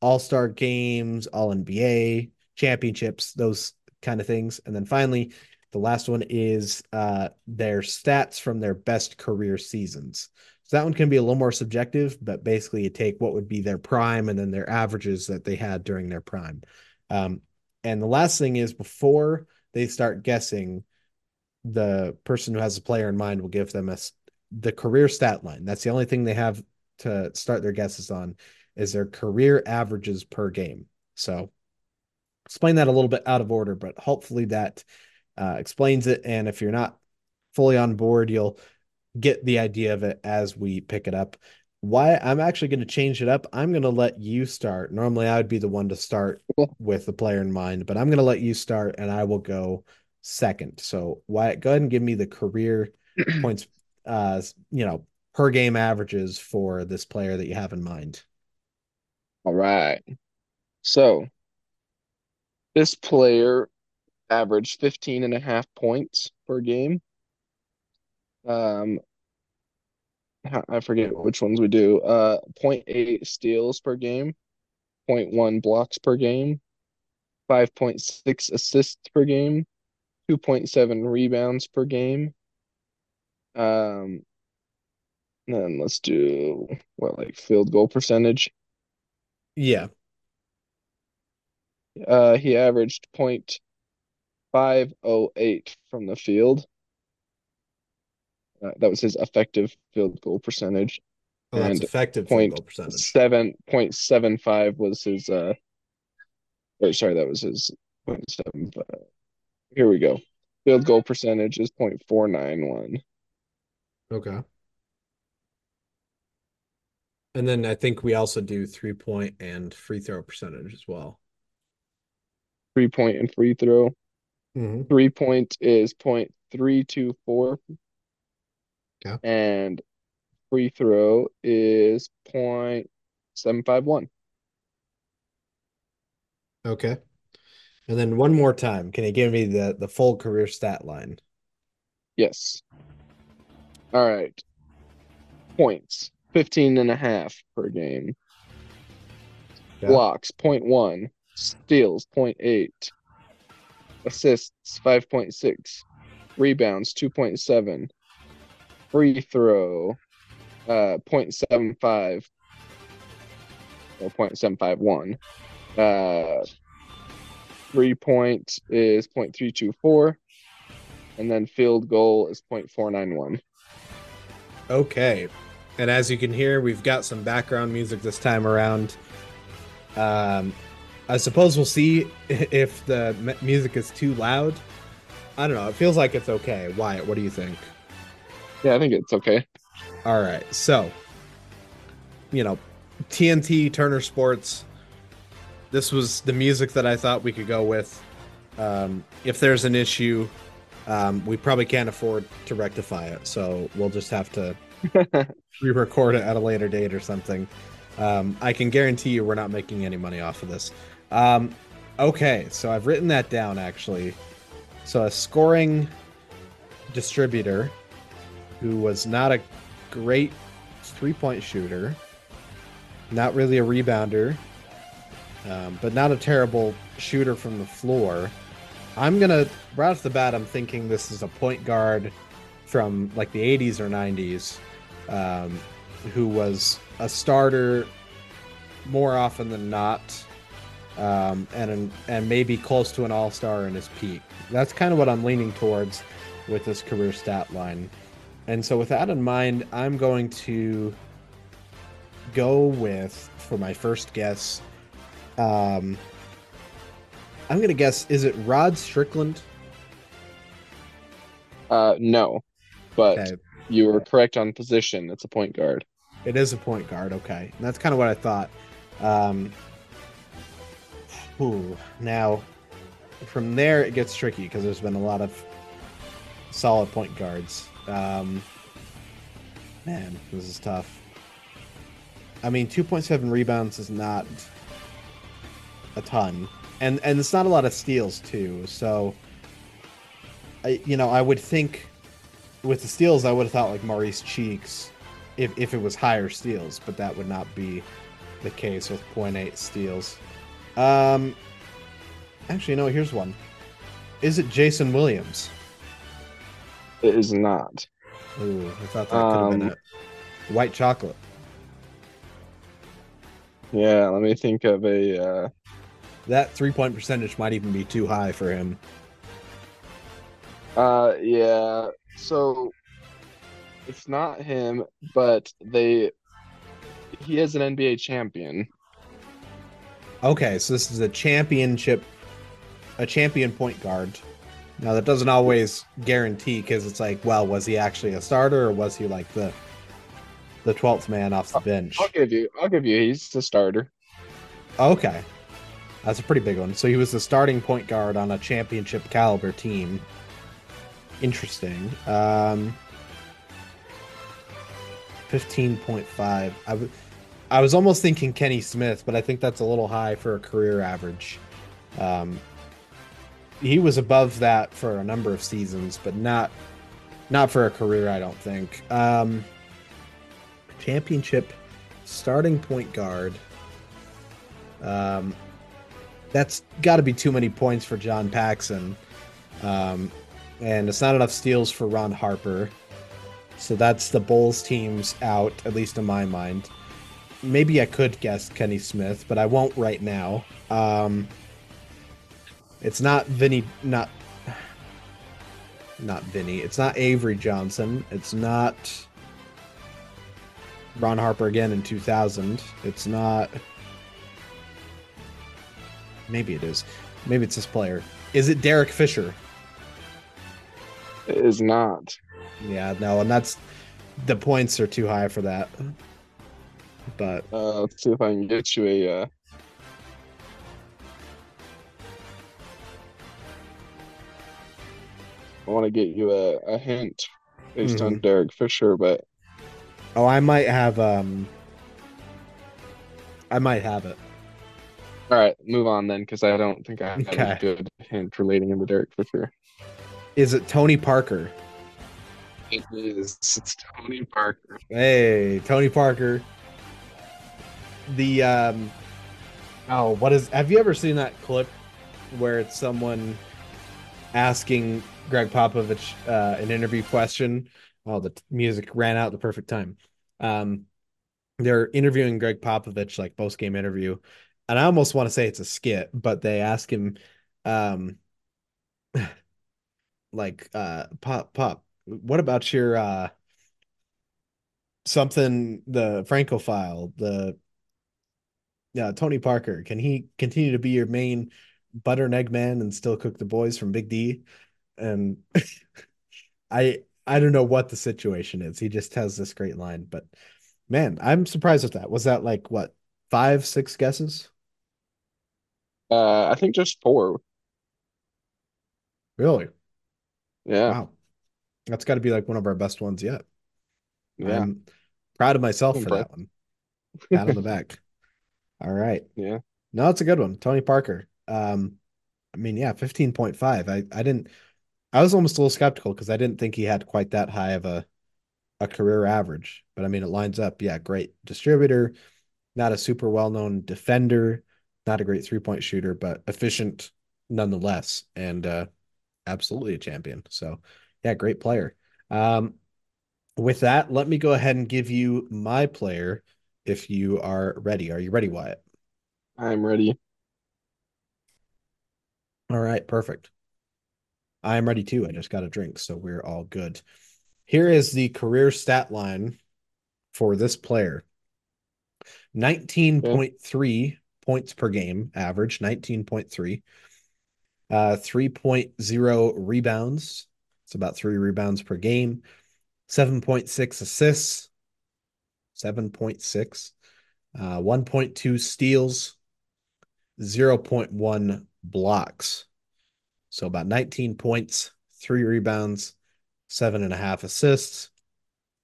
All Star games, All NBA championships, those kind of things, and then finally, the last one is uh, their stats from their best career seasons. So that one can be a little more subjective, but basically you take what would be their prime and then their averages that they had during their prime. Um, and the last thing is before they start guessing, the person who has a player in mind will give them a the career stat line. That's the only thing they have to start their guesses on is their career averages per game. So explain that a little bit out of order, but hopefully that uh, explains it. And if you're not fully on board, you'll get the idea of it as we pick it up. Wyatt I'm actually going to change it up. I'm going to let you start. Normally, I would be the one to start with the player in mind, but I'm going to let you start and I will go second. So, Wyatt, go ahead and give me the career [clears throat] points, uh, you know, per game averages for this player that you have in mind. All right. So, this player averaged 15 and a half points per game. Um, I forget which ones we do. Uh, 0.8 steals per game, 0.1 blocks per game, 5.6 assists per game, 2.7 rebounds per game. Um, then let's do what like field goal percentage. Yeah. Uh, he averaged 0.508 from the field. Uh, that was his effective field goal percentage. Oh, that's and effective point field goal percentage. seven point seven five was his uh or sorry, that was his point seven five. Here we go. Field goal percentage is point four nine one. Okay. And then I think we also do three point and free throw percentage as well. Three point and free throw. Mm-hmm. Three point is point three two four. Okay. And free throw is point seven five one. Okay. And then one more time, can you give me the the full career stat line? Yes. All right. Points 15 and a half per game. Yeah. Blocks 0.1. Steals 0.8. Assists 5.6. Rebounds 2.7. Free throw uh 0.75 or 0.751. Uh three point is 0.324 and then field goal is 0.491. Okay. And as you can hear, we've got some background music this time around. Um, I suppose we'll see [laughs] if the m- music is too loud. I don't know. It feels like it's okay. Wyatt, what do you think? Yeah, I think it's okay. All right. So, you know, TNT, Turner Sports, this was the music that I thought we could go with. Um, if there's an issue, um, we probably can't afford to rectify it. So we'll just have to [laughs] re record it at a later date or something. Um, I can guarantee you we're not making any money off of this. Um, okay. So I've written that down actually. So a scoring distributor who was not a great three point shooter, not really a rebounder, um, but not a terrible shooter from the floor. I'm gonna right off the bat. I'm thinking this is a point guard from like the 80s or 90s, um, who was a starter more often than not, um, and and maybe close to an all star in his peak. That's kind of what I'm leaning towards with this career stat line. And so, with that in mind, I'm going to go with for my first guess. Um, I'm gonna guess is it Rod Strickland? Uh, no, but okay. you were correct on position. It's a point guard. It is a point guard. Okay, and that's kind of what I thought. Um, ooh, now from there it gets tricky because there's been a lot of solid point guards. Um, man, this is tough. I mean, 2.7 rebounds is not a ton, and and it's not a lot of steals too. So, I you know I would think with the steals I would have thought like Maurice Cheeks, if if it was higher steals, but that would not be the case with 0.8 steals. Um, actually, no. Here's one. Is it Jason Williams? It is not. Ooh, I thought that could have um, been it. White chocolate. Yeah, let me think of a. Uh... That three point percentage might even be too high for him. Uh, yeah. So it's not him, but they. He is an NBA champion. Okay, so this is a championship, a champion point guard. Now that doesn't always guarantee because it's like, well, was he actually a starter or was he like the the twelfth man off the bench? I'll give you. I'll give you. He's the starter. Okay, that's a pretty big one. So he was the starting point guard on a championship caliber team. Interesting. Um, fifteen point five. I, w- I was almost thinking Kenny Smith, but I think that's a little high for a career average. Um, he was above that for a number of seasons, but not not for a career. I don't think. Um, championship starting point guard. Um, that's got to be too many points for John Paxson, um, and it's not enough steals for Ron Harper. So that's the Bulls teams out, at least in my mind. Maybe I could guess Kenny Smith, but I won't right now. Um, it's not Vinny, not not Vinny. It's not Avery Johnson. It's not Ron Harper again in 2000. It's not. Maybe it is. Maybe it's this player. Is it Derek Fisher? It is not. Yeah, no, and that's the points are too high for that. But uh, let's see if I can get you a uh, I want to get you a, a hint based mm-hmm. on Derek Fisher, but oh, I might have um, I might have it. All right, move on then, because I don't think I have okay. a good hint relating him to Derek Fisher. Is it Tony Parker? It is. It's Tony Parker. Hey, Tony Parker. The um, oh, what is? Have you ever seen that clip where it's someone asking Gregg Popovich uh, an interview question. Oh, the t- music ran out the perfect time. Um, they're interviewing Gregg Popovich, like post game interview, and I almost want to say it's a skit, but they ask him, um, [sighs] like, uh, Pop, Pop, what about your uh, something the Francophile, the yeah, Tony Parker? Can he continue to be your main butter and egg man and still cook the boys from Big D? and [laughs] I I don't know what the situation is. He just has this great line, but man, I'm surprised with that. Was that like what five, six guesses? Uh, I think just four. Really? Yeah. Wow. That's got to be like one of our best ones yet. Yeah. I'm proud of myself for that one. Pat on the back. [laughs] All right. Yeah. No, it's a good one. Tony Parker. Um, I mean, yeah, 15.5. I, I didn't I was almost a little skeptical because I didn't think he had quite that high of a a career average. But I mean, it lines up. Yeah, great distributor, not a super well known defender, not a great three point shooter, but efficient nonetheless, and uh, absolutely a champion. So yeah, great player. Um, with that, let me go ahead and give you my player if you are ready. Are you ready, Wyatt? I'm ready. All right, perfect. I am ready too. I just got a drink, so we're all good. Here is the career stat line for this player 19.3 points per game, average 19.3, uh, 3.0 rebounds. It's about three rebounds per game, 7.6 assists, 7.6, uh, 1.2 steals, 0.1 blocks. So about 19 points, three rebounds, seven and a half assists,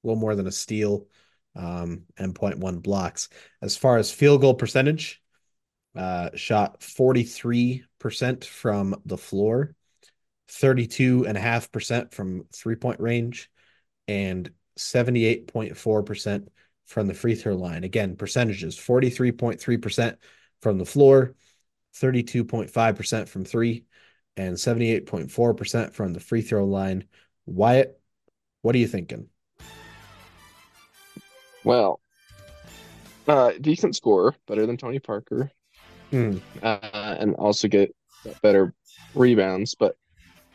a little more than a steal, um, and 0.1 blocks. As far as field goal percentage, uh, shot 43% from the floor, 32.5% from three point range, and 78.4% from the free throw line. Again, percentages 43.3% from the floor, 32.5% from three, and 78.4% from the free throw line. Wyatt, what are you thinking? Well, uh, decent score, better than Tony Parker, Hmm. uh, and also get better rebounds, but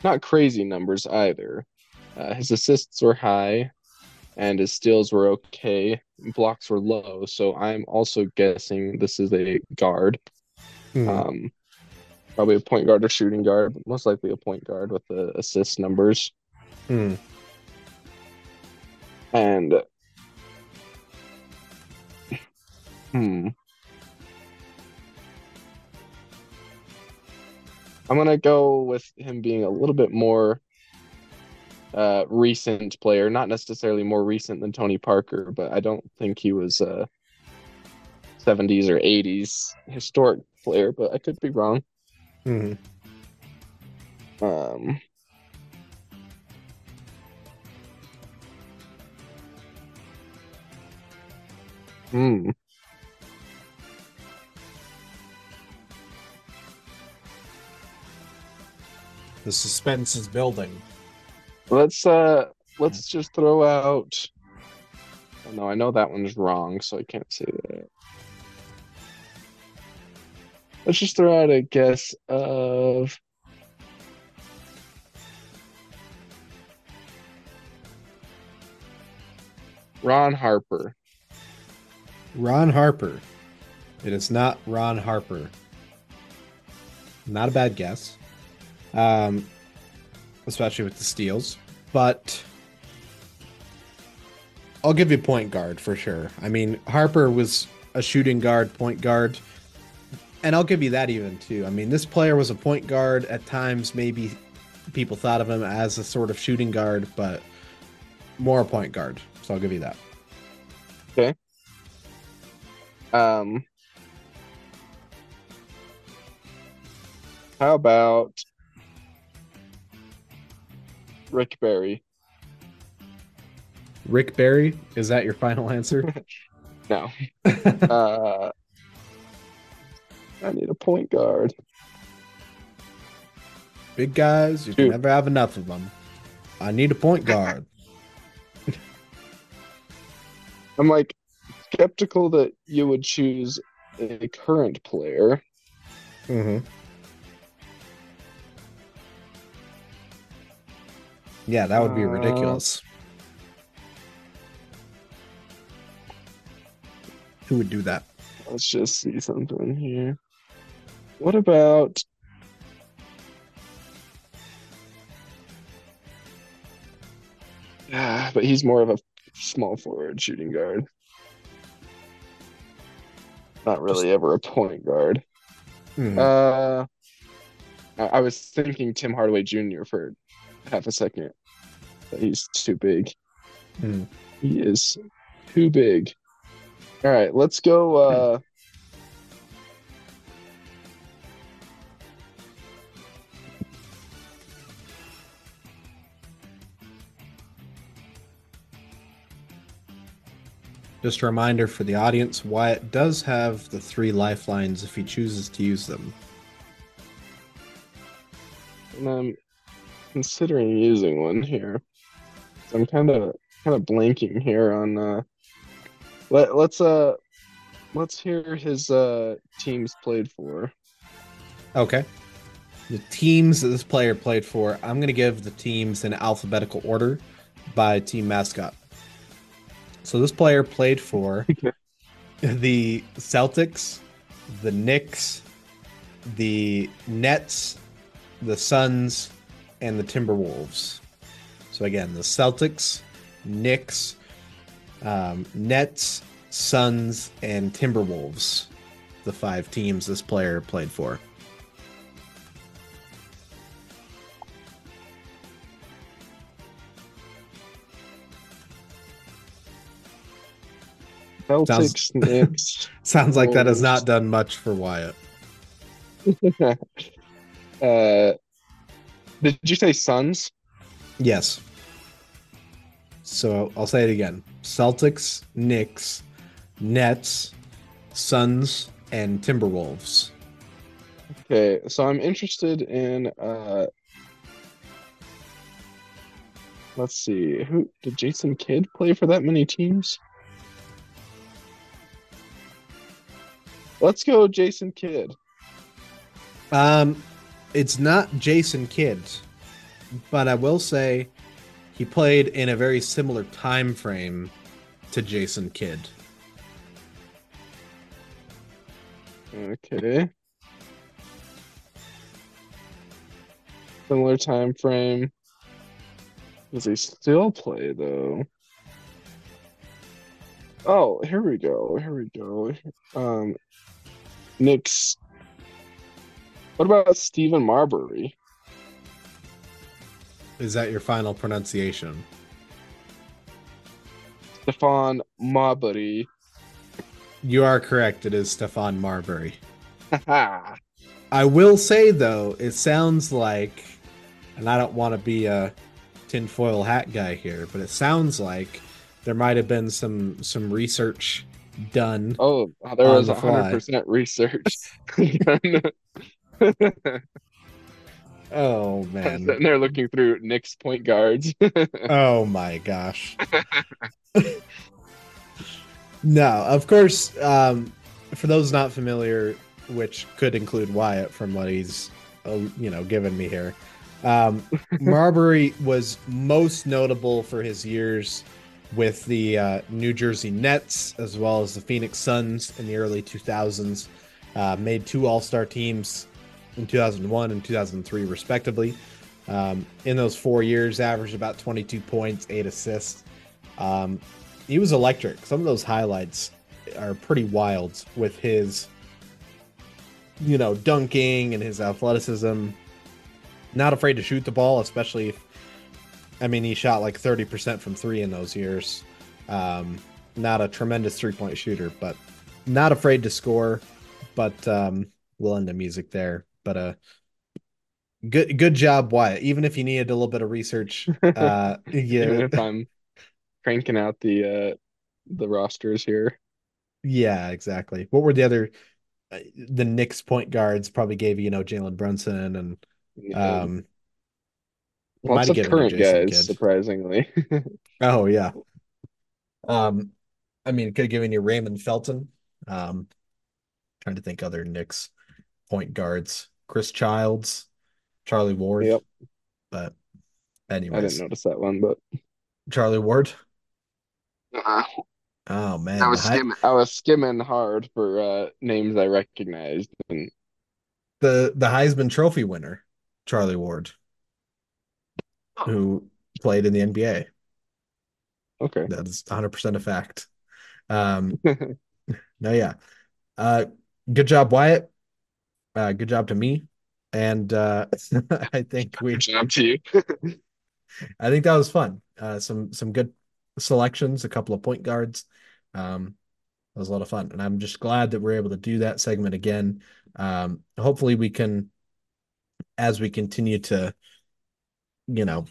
not crazy numbers either. Uh, his assists were high, and his steals were okay. Blocks were low, so I'm also guessing this is a guard. Hmm. Um, probably a point guard or shooting guard, but most likely a point guard with the assist numbers. Hmm. And hmm. I'm gonna go with him being a little bit more uh recent player, not necessarily more recent than Tony Parker, but I don't think he was a 70s or 80s historic player, but I could be wrong. Hmm. Um Hmm. The suspense is building. Let's uh let's just throw out oh, no, I know that one's wrong, so I can't say that. Let's just throw out a guess of Ron Harper. Ron Harper. It is not Ron Harper. Not a bad guess. Um, especially with the steals. But I'll give you point guard for sure. I mean, Harper was a shooting guard, point guard. And I'll give you that even too. I mean, this player was a point guard at times. Maybe people thought of him as a sort of shooting guard, but more a point guard. So I'll give you that. Okay. Um How about Rick Barry? Rick Barry, is that your final answer? [laughs] No. [laughs] Uh, I need a point guard. Big guys, you can never have enough of them. I need a point [laughs] guard. I'm like skeptical that you would choose a current player. mm-hmm. Yeah, that would be Uh, ridiculous. Who would do that? Let's just see something here. What about Ah, but he's more of a small forward shooting guard. Not really ever a point guard. Hmm. Uh, I, I was thinking Tim Hardaway Jr. for half a second, he's too big. Hmm. He is too big. All right, let's go. Uh, Just a reminder for the audience Wyatt does have the three lifelines if he chooses to use them. and I'm considering using one here. I'm kind of kind of blanking here on. Uh, let let's uh let's hear his uh teams played for. Okay. The teams that this player played for, I'm going to give the teams in alphabetical order by team mascot. So this player played for [laughs] the Celtics, the Knicks, the Nets, the Suns, and the Timberwolves. So again, the Celtics, Knicks, um, Nets, Suns, and Timberwolves. The five teams this player played for. Celtics, Sounds- [laughs] Knicks. Sounds like that has not done much for Wyatt. [laughs] uh, did you say Suns? Yes. So I'll say it again Celtics, Knicks, Nets, Suns, and Timberwolves. Okay, so I'm interested in uh let's see, who did Jason Kidd play for that many teams? Let's go Jason Kidd. Um, it's not Jason Kidd, but I will say he played in a very similar time frame to Jason Kidd. Okay. Similar time frame. Does he still play though? Oh, here we go. Here we go. Um, Knicks. What about Stephen Marbury? Is that your final pronunciation? Stephon Marbury. You are correct. It is Stephon Marbury. I will say though, it sounds like, and I don't want to be a tinfoil hat guy here, but it sounds like there might have been some some research done. Oh, there was hundred percent research. [laughs] [laughs] Oh I'm man. sitting there looking through Knicks point guards. [laughs] Oh my gosh. no, of course. Um, for those not familiar, which could include Wyatt from what he's, uh, you know, given me here, um, [laughs] Marbury was most notable for his years with the uh, New Jersey Nets as well as the Phoenix Suns in the early 2000s. Uh, made two All Star teams in 2001 and 2003, respectively. Um, in those four years, averaged about 22 points, eight assists. Um, he was electric. Some of those highlights are pretty wild with his, you know, dunking and his athleticism. Not afraid to shoot the ball, especially if, I mean, he shot like 30% from three in those years. Um, not a tremendous three point shooter, but not afraid to score. But um, we'll end the music there. But uh, good good job, Wyatt. Even if you needed a little bit of research, [laughs] uh, Even yeah, if I'm cranking out the uh the rosters here. yeah, exactly. What were the other? uh, The Knicks point guards probably gave you, you know, Jalen Brunson and Yeah. um. Lots of current guys, Kidd. surprisingly. [laughs] Oh yeah. Um, I mean, could have given you Raymond Felton. Um, trying to think other Knicks point guards. Chris Childs, Charlie Ward. Yep. But anyways. I didn't notice that one, but Charlie Ward. uh, Oh man, I was the, skimming I was skimming hard for uh names I recognized and the the Heisman Trophy winner, Charlie Ward, who played in the NBA. okay. That is 100% a fact. Um, [laughs] no, yeah. Uh, good job, Wyatt. Uh, good job to me. And uh, [laughs] I think we Good job to you. [laughs] I think that was fun. Uh, some some good selections, a couple of point guards. Um, it was a lot of fun, and I'm just glad that we're able to do that segment again. Um, hopefully, we can, as we continue to, you know,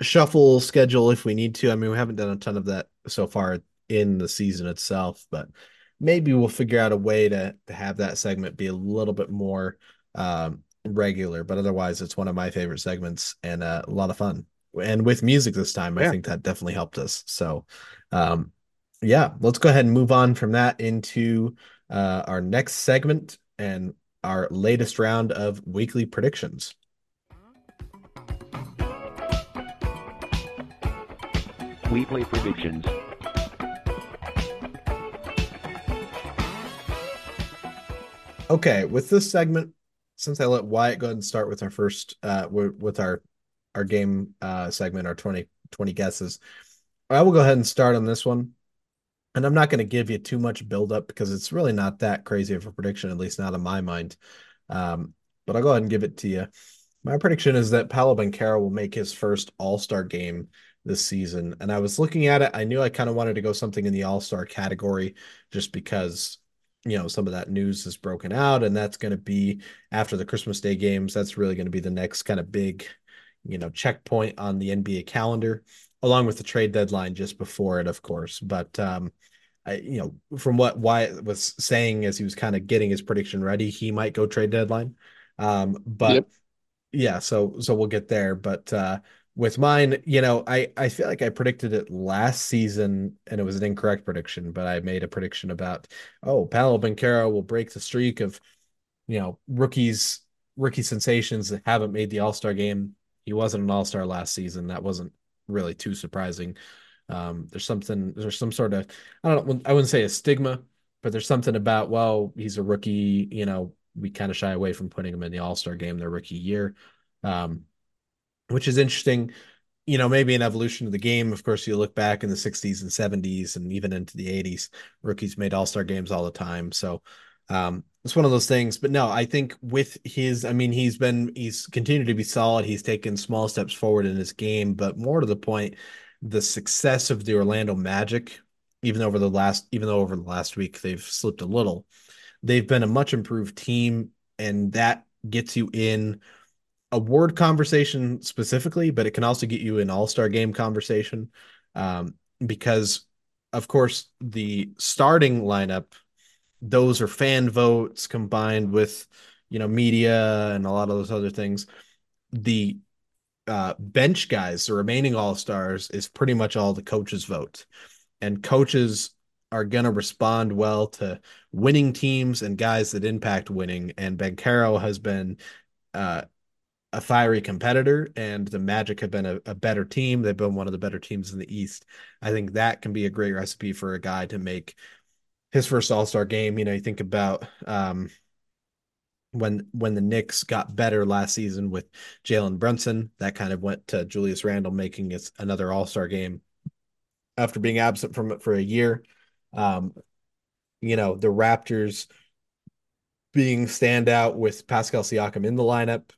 shuffle schedule if we need to. I mean, we haven't done a ton of that so far in the season itself, but maybe we'll figure out a way to to have that segment be a little bit more um, regular. But otherwise, it's one of my favorite segments and uh, a lot of fun. And with music this time, I think that definitely helped us. So, um, Yeah, let's go ahead and move on from that into uh, our next segment and our latest round of weekly predictions. Weekly predictions. Okay, with this segment, since I let Wyatt go ahead and start with our first uh with our our game uh segment, our 20 20 guesses, I will go ahead and start on this one. And I'm not going to give you too much build up because it's really not that crazy of a prediction, at least not in my mind. Um, but I'll go ahead and give it to you. My prediction is that Paolo Banchero will make his first All-Star game this season. And I was looking at it, I knew I kind of wanted to go something in the All-Star category just because, you know, some of that news is broken out, and that's going to be after the Christmas Day games. That's really going to be the next kind of big, you know, checkpoint on the NBA calendar, along with the trade deadline just before it, of course. But um, I, you know, from what Wyatt was saying as he was kind of getting his prediction ready, he might go trade deadline. Um, but Yep. yeah, so so we'll get there. But uh with mine, you know, I I feel like I predicted it last season and it was an incorrect prediction, but I made a prediction about oh, Paolo Banchero will break the streak of, you know, rookies, rookie sensations that haven't made the All-Star game. He wasn't an All-Star last season. That wasn't really too surprising. Um, there's something, there's some sort of, I don't know, I wouldn't say a stigma, but there's something about, well, he's a rookie, you know, we kind of shy away from putting him in the All-Star game their rookie year. Um, which is interesting. You know, maybe an evolution of the game. Of course, you look back in the 60s and 70s and even into the 80s, rookies made all-star games all the time. So um, it's one of those things. But no, I think with his, I mean, he's been, he's continued to be solid. He's taken small steps forward in his game, but more to the point, the success of the Orlando Magic, even over the last, even though over the last week they've slipped a little, they've been a much improved team. And that gets you in award conversation specifically, but it can also get you an all-star game conversation. Um, because of course the starting lineup, those are fan votes combined with, you know, media and a lot of those other things. The uh, bench guys, the remaining all-stars, is pretty much all the coaches vote. And coaches are going to respond well to winning teams and guys that impact winning. And Banchero has been uh, a fiery competitor, and the Magic have been a, a, better team. They've been one of the better teams in the East. I think that can be a great recipe for a guy to make his first All Star game. You know, you think about um, when when the Knicks got better last season with Jalen Brunson, that kind of went to Julius Randle making it another All Star game after being absent from it for a year. Um, you know, the Raptors being standout with Pascal Siakam in the lineup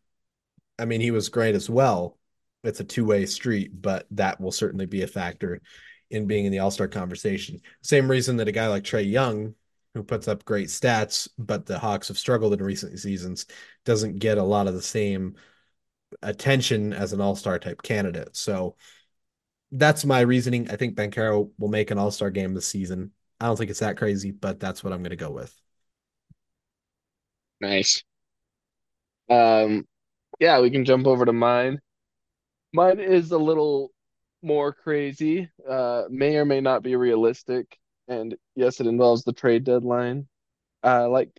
I mean, he was great as well. It's a two-way street, but that will certainly be a factor in being in the All-Star conversation. Same reason that a guy like Trae Young, who puts up great stats, but the Hawks have struggled in recent seasons, doesn't get a lot of the same attention as an All-Star type candidate. So that's my reasoning. I think Banchero will make an All-Star game this season. I don't think it's that crazy, but that's what I'm going to go with. Nice. Um, yeah, we can jump over to mine. Mine is a little more crazy, uh, may or may not be realistic. And yes, it involves the trade deadline. Uh, like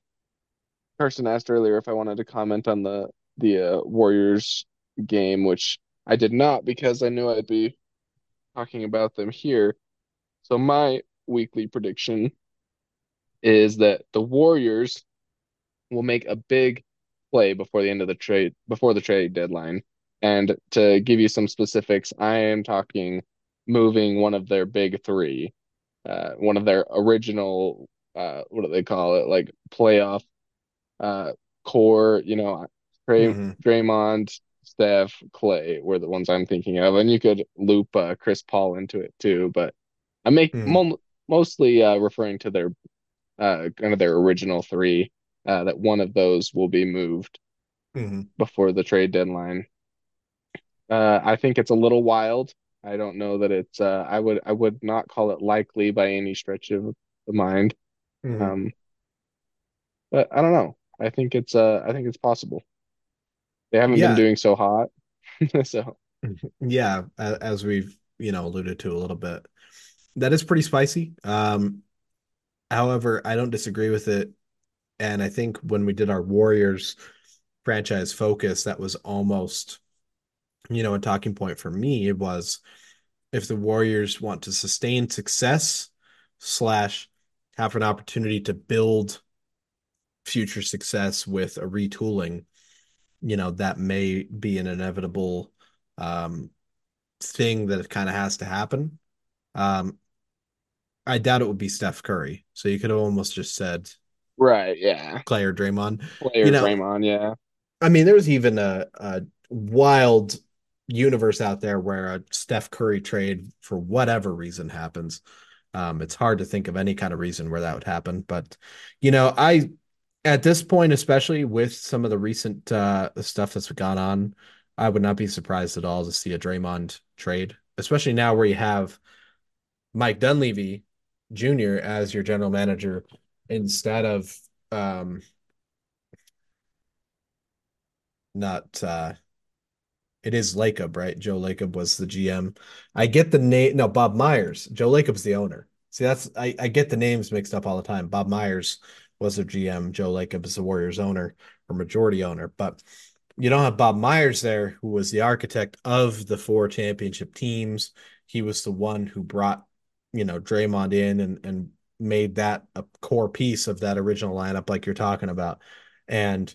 Karston asked earlier if I wanted to comment on the the uh, Warriors game, which I did not because I knew I'd be talking about them here. So my weekly prediction is that the Warriors will make a big play before the end of the trade before the trade deadline. And to give you some specifics, I am talking moving one of their big three, uh, one of their original, uh, what do they call it, like playoff uh, core. You know, Dray- Mm-hmm. Draymond, Steph, Klay were the ones I'm thinking of, and you could loop uh, Chris Paul into it too. But I make Mm-hmm. mo mostly uh, referring to their uh, kind of their original three. Uh, that one of those will be moved Mm-hmm. before the trade deadline. Uh, I think it's a little wild. I don't know that it's. Uh, I would. I would not call it likely by any stretch of the mind. Mm-hmm. Um, but I don't know. I think it's. Uh, I think it's possible. They haven't been doing so hot, [laughs] so yeah, as we've, you know, alluded to a little bit. that is pretty spicy. Um, however, I don't disagree with it. And I think when we did our Warriors franchise focus, that was almost, you know, a talking point for me. It was if the Warriors want to sustain success slash have an opportunity to build future success with a retooling, you know, that may be an inevitable um, thing that kind of has to happen. Um, I doubt it would be Steph Curry. So you could have almost just said Right, yeah. Klay or Draymond. Player You know- Draymond, yeah. I mean, there's even a, a wild universe out there where a Steph Curry trade for whatever reason happens. Um, it's hard to think of any kind of reason where that would happen, but you know, I at this point, especially with some of the recent uh, stuff that's gone on, I would not be surprised at all to see a Draymond trade, especially now where you have Mike Dunleavy Jr. as your general manager instead of um, not uh it is Lacob, right? Joe Lacob was the GM. I get the name no, Bob Myers. Joe Lacob's the owner. See, that's I, I get the names mixed up all the time. Bob Myers was their GM. Joe Lacob is the Warriors owner or majority owner. But you don't have Bob Myers there, who was the architect of the four championship teams. He was the one who brought, you know, Draymond in and and made that a core piece of that original lineup, like you're talking about. And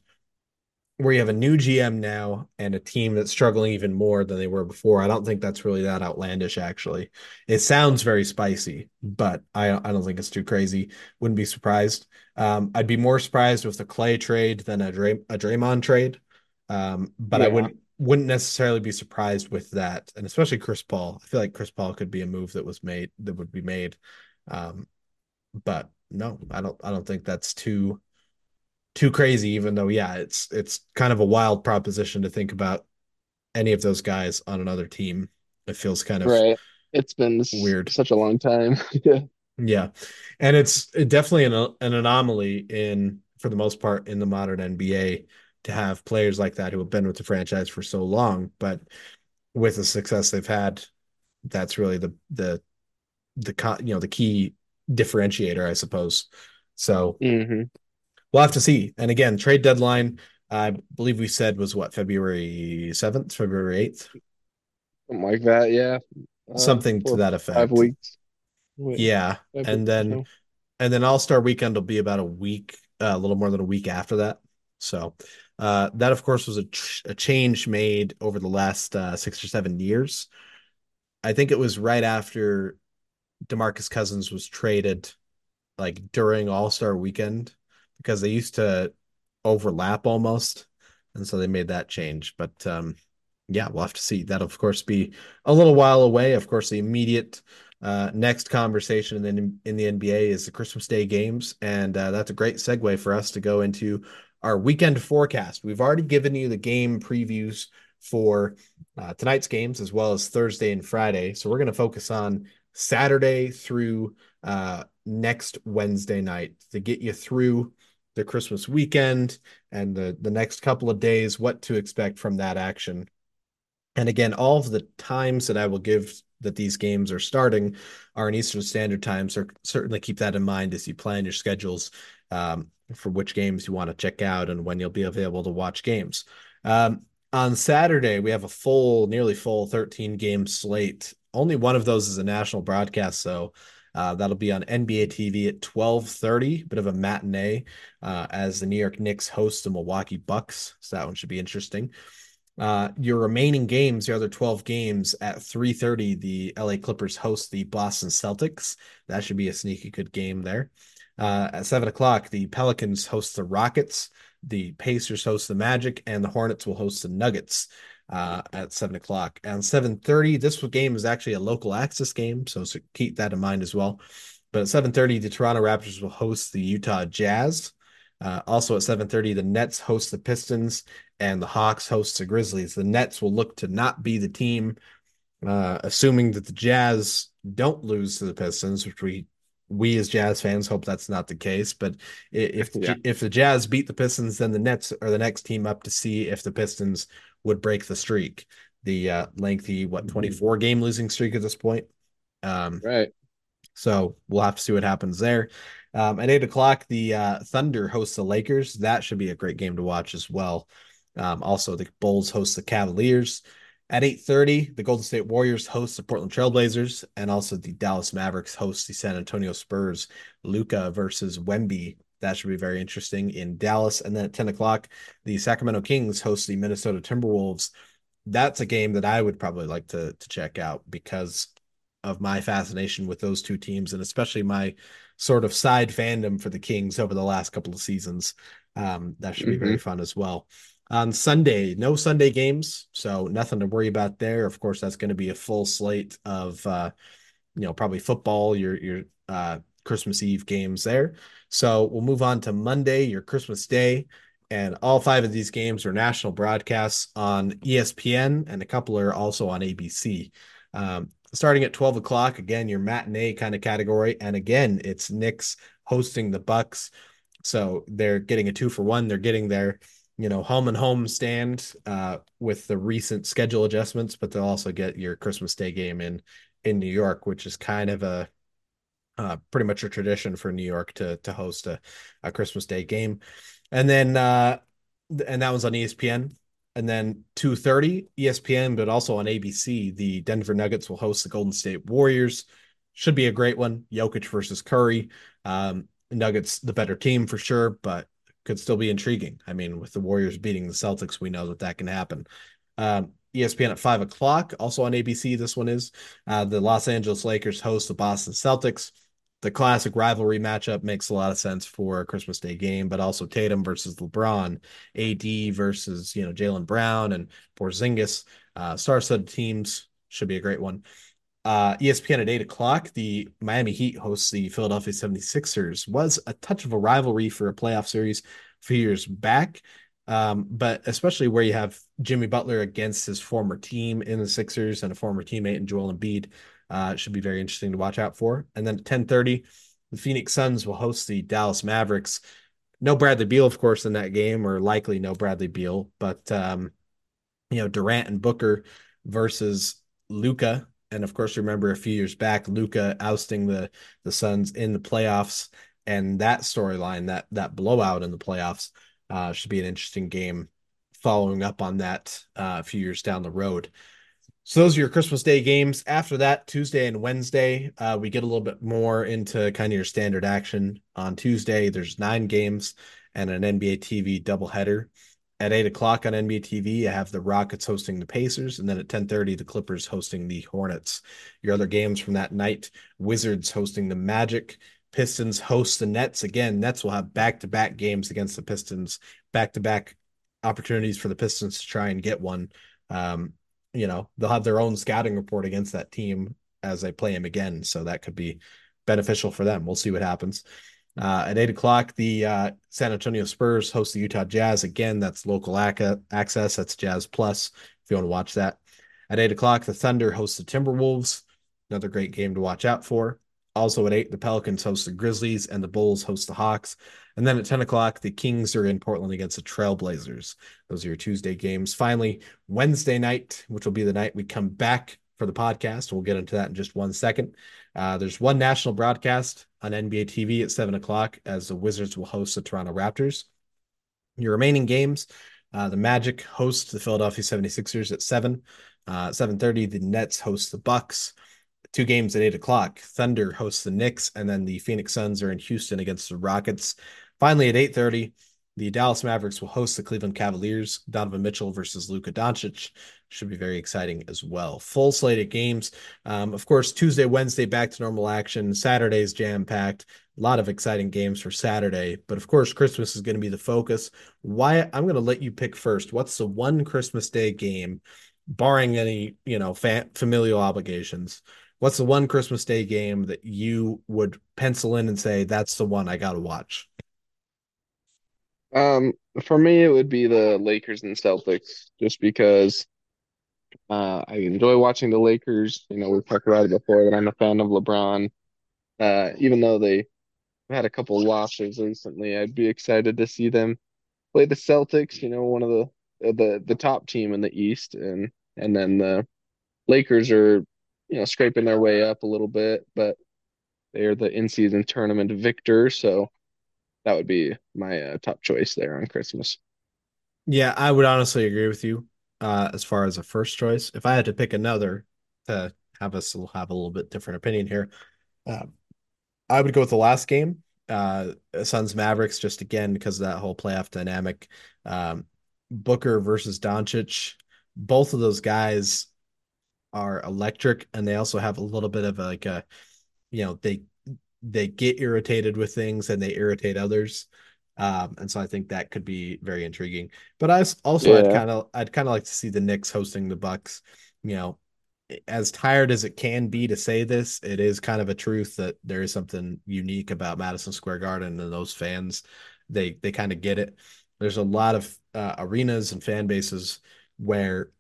where you have a new GM now and a team that's struggling even more than they were before. I don't think that's really that outlandish, actually. It sounds very spicy, but I, I don't think it's too crazy. Wouldn't be surprised. Um, I'd be more surprised with the Klay trade than a, Dray, a Draymond trade. Um, but I wouldn't wouldn't necessarily be surprised with that, and especially Chris Paul. I feel like Chris Paul could be a move that was made that would be made. Um, but no, I don't I don't think that's too too crazy, even though, yeah, it's it's kind of a wild proposition to think about any of those guys on another team. It feels kind of Right. It's been Weird. such a long time. [laughs] Yeah. yeah, and it's definitely an an anomaly in for the most part in the modern NBA to have players like that who have been with the franchise for so long, but with the success they've had, that's really the the the you know the key differentiator, I suppose. So hmm We'll have to see. And again, trade deadline, I believe we said was what, February 7th, February 8th? Something like that, yeah. Uh, Something to that effect. Five weeks. Wait, Yeah. five And weeks, then and then All-Star weekend will be about a week, uh, a little more than a week after that. So uh, that of course was a, tr- a change made over the last uh, six or seven years. I think it was right after DeMarcus Cousins was traded like during All-Star weekend because they used to overlap almost. And so they made that change. But um yeah, we'll have to see. That'll of course be a little while away. Of course, the immediate uh next conversation in, the, in the NBA is the Christmas Day games. And uh, that's a great segue for us to go into our weekend forecast. We've already given you the game previews for uh, tonight's games as well as Thursday and Friday. So we're going to focus on Saturday through uh, next Wednesday night to get you through the Christmas weekend and the the next couple of days, what to expect from that action. And again, all of the times that I will give that these games are starting are in Eastern Standard Time. So certainly keep that in mind as you plan your schedules um, for which games you want to check out and when you'll be available to watch games. Um, on Saturday, we have a full, nearly full 13 game slate. Only one of those is a national broadcast, so uh, that'll be on NBA TV at 12:30, bit of a matinee uh, as the New York Knicks host the Milwaukee Bucks. So that one should be interesting. Uh, your remaining games, the other 12 games at 3:30, the LA Clippers host the Boston Celtics. That should be a sneaky good game there. Uh, at seven o'clock, the Pelicans host the Rockets, the Pacers host the Magic, and the Hornets will host the Nuggets uh, at seven o'clock. And seven thirty, this game is actually a local access game, so, so keep that in mind as well. But at seven thirty, the Toronto Raptors will host the Utah Jazz. Uh, also at seven thirty, the Nets host the Pistons, and the Hawks host the Grizzlies. The Nets will look to not be the team, uh, assuming that the Jazz don't lose to the Pistons, which we we as Jazz fans hope that's not the case. But if the, Yeah. if the Jazz beat the Pistons, then the Nets are the next team up to see if the Pistons would break the streak, the uh, lengthy what twenty four game losing streak at this point. Um, Right. So we'll have to see what happens there. Um, at eight o'clock, the uh, Thunder hosts the Lakers. That should be a great game to watch as well. Um, also, the Bulls host the Cavaliers. At 8:30, the Golden State Warriors host the Portland Trailblazers, and also the Dallas Mavericks host the San Antonio Spurs. Luka versus Wemby. That should be very interesting in Dallas. And then at 10 o'clock, the Sacramento Kings host the Minnesota Timberwolves. That's a game that I would probably like to to check out because of my fascination with those two teams, and especially my sort of side fandom for the Kings over the last couple of seasons. Um, that should be mm-hmm. very fun as well on Sunday. No Sunday games, so nothing to worry about there. Of course, that's going to be a full slate of uh, you know probably football, your your uh, Christmas Eve games there. So we'll move on to Monday, your Christmas Day, and all five of these games are national broadcasts on ESPN, and a couple are also on ABC. Um, starting at 12 o'clock, again, your matinee kind of category, and again, it's Knicks hosting the Bucks. So they're getting a two for one. They're getting their you know home and home stand uh, with the recent schedule adjustments, but they'll also get your Christmas Day game in in New York, which is kind of a uh, pretty much a tradition for New York to to host a, a Christmas Day game, and then uh, and that was on ESPN. And then 2:30 ESPN, but also on ABC, the Denver Nuggets will host the Golden State Warriors. Should be a great one. Jokic versus Curry. Um, Nuggets the better team for sure, but could still be intriguing. I mean, with the Warriors beating the Celtics, we know that that can happen. Um, ESPN at five o'clock, also on ABC. This one is uh, the Los Angeles Lakers host the Boston Celtics. The classic rivalry matchup makes a lot of sense for a Christmas Day game, but also Tatum versus LeBron, AD versus you know Jaylen Brown and Porzingis. Uh, star-studded teams should be a great one. Uh, ESPN at 8 o'clock, the Miami Heat hosts the Philadelphia 76ers. Was a touch of a rivalry for a playoff series a few years back, um, but especially where you have Jimmy Butler against his former team in the Sixers and a former teammate in Joel Embiid. Uh, should be very interesting to watch out for. And then at 10:30, the Phoenix Suns will host the Dallas Mavericks. No Bradley Beal, of course, in that game, or likely no Bradley Beal, but um, you know Durant and Booker versus Luka. and of course remember a few years back Luka ousting the the Suns in the playoffs and that storyline that that blowout in the playoffs uh, should be an interesting game following up on that uh, a few years down the road. So those are your Christmas Day games. After that, Tuesday and Wednesday, uh, we get a little bit more into kind of your standard action. On Tuesday, there's nine games and an NBA TV doubleheader. At eight o'clock on NBA TV, I have the Rockets hosting the Pacers, and then at ten thirty, the Clippers hosting the Hornets. Your other games from that night: Wizards hosting the Magic, Pistons host the Nets. Again, Nets will have back to back games against the Pistons, back to back opportunities for the Pistons to try and get one. Um, you know, they'll have their own scouting report against that team as they play him again, so that could be beneficial for them. We'll see what happens. Uh, at eight o'clock, the uh, San Antonio Spurs host the Utah Jazz. Again, that's local ac- access. That's Jazz Plus if you want to watch that. At eight o'clock, the Thunder host the Timberwolves. Another great game to watch out for. Also at eight, the Pelicans host the Grizzlies and the Bulls host the Hawks. And then at 10 o'clock, the Kings are in Portland against the Trailblazers. Those are your Tuesday games. Finally, Wednesday night, which will be the night we come back for the podcast. We'll get into that in just one second. Uh, there's one national broadcast on NBA TV at seven o'clock as the Wizards will host the Toronto Raptors. Your remaining games, uh, the Magic host the Philadelphia 76ers at seven. Uh, 7:30, the Nets host the Bucks. Two games at eight o'clock. Thunder hosts the Knicks, and then the Phoenix Suns are in Houston against the Rockets. Finally, at 8:30, the Dallas Mavericks will host the Cleveland Cavaliers. Donovan Mitchell versus Luka Doncic should be very exciting as well. Full slate of games. Um, of course, Tuesday, Wednesday, back to normal action. Saturday's jam packed. A lot of exciting games for Saturday. But of course, Christmas is going to be the focus. Why I'm going to let you pick first. What's the one Christmas Day game, barring any you know fa- familial obligations? What's the one Christmas Day game that you would pencil in and say that's the one I got to watch? Um, for me, it would be the Lakers and Celtics, just because uh, I enjoy watching the Lakers. You know, we've talked about it before that I'm a fan of LeBron. Uh, even though they had a couple losses recently, I'd be excited to see them play the Celtics. You know, one of the the the top team in the East, and and then the Lakers are you know scraping their way up a little bit, but They are the in-season tournament victor, so that would be my uh, top choice there on Christmas. Yeah, I would honestly agree with you uh, as far as a first choice. If I had to pick another to have us have a little bit different opinion here, uh, I would go with the last game, uh, Suns Mavericks, just again because of that whole playoff dynamic. Um, Booker versus Doncic, both of those guys are electric, and they also have a little bit of like a, you know, they they get irritated with things and they irritate others. Um, and so I think that could be very intriguing. But I also I'd kind of I'd kind of like to see the Knicks hosting the Bucks. You know, as tired as it can be to say this, it is kind of a truth that there is something unique about Madison Square Garden and those fans. They they kind of get it. There's a lot of uh, arenas and fan bases where